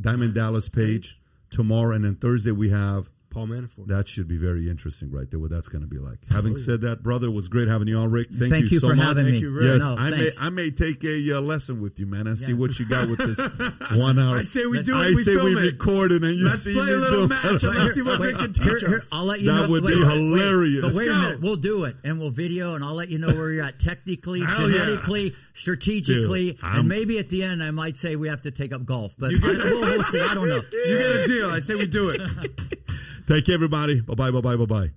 Diamond Dallas page tomorrow, and then Thursday we have Paul Manafort. That should be very interesting, right there. What that's going to be like. Having said that, brother, it was great having you on, Rick. Thank, Thank you so for much. having me. you, Yes, No, I may. I may take a uh, lesson with you, man, and see what you got with this one hour. I say we do I it. We say we it. record it, and you Let's see play a little match and let's see what Wait, Rick can teach here- here, us. I'll let you That know. would wait, be wait, hilarious. but wait a minute, we'll do it, and we'll video, and I'll let you know where you're at technically, Hell genetically, strategically, and maybe at the end I might say we have to take up golf. But I, we'll, we'll see. I don't know. You get a deal. I say we do it. Take care, everybody. Bye bye. Bye bye. Bye bye.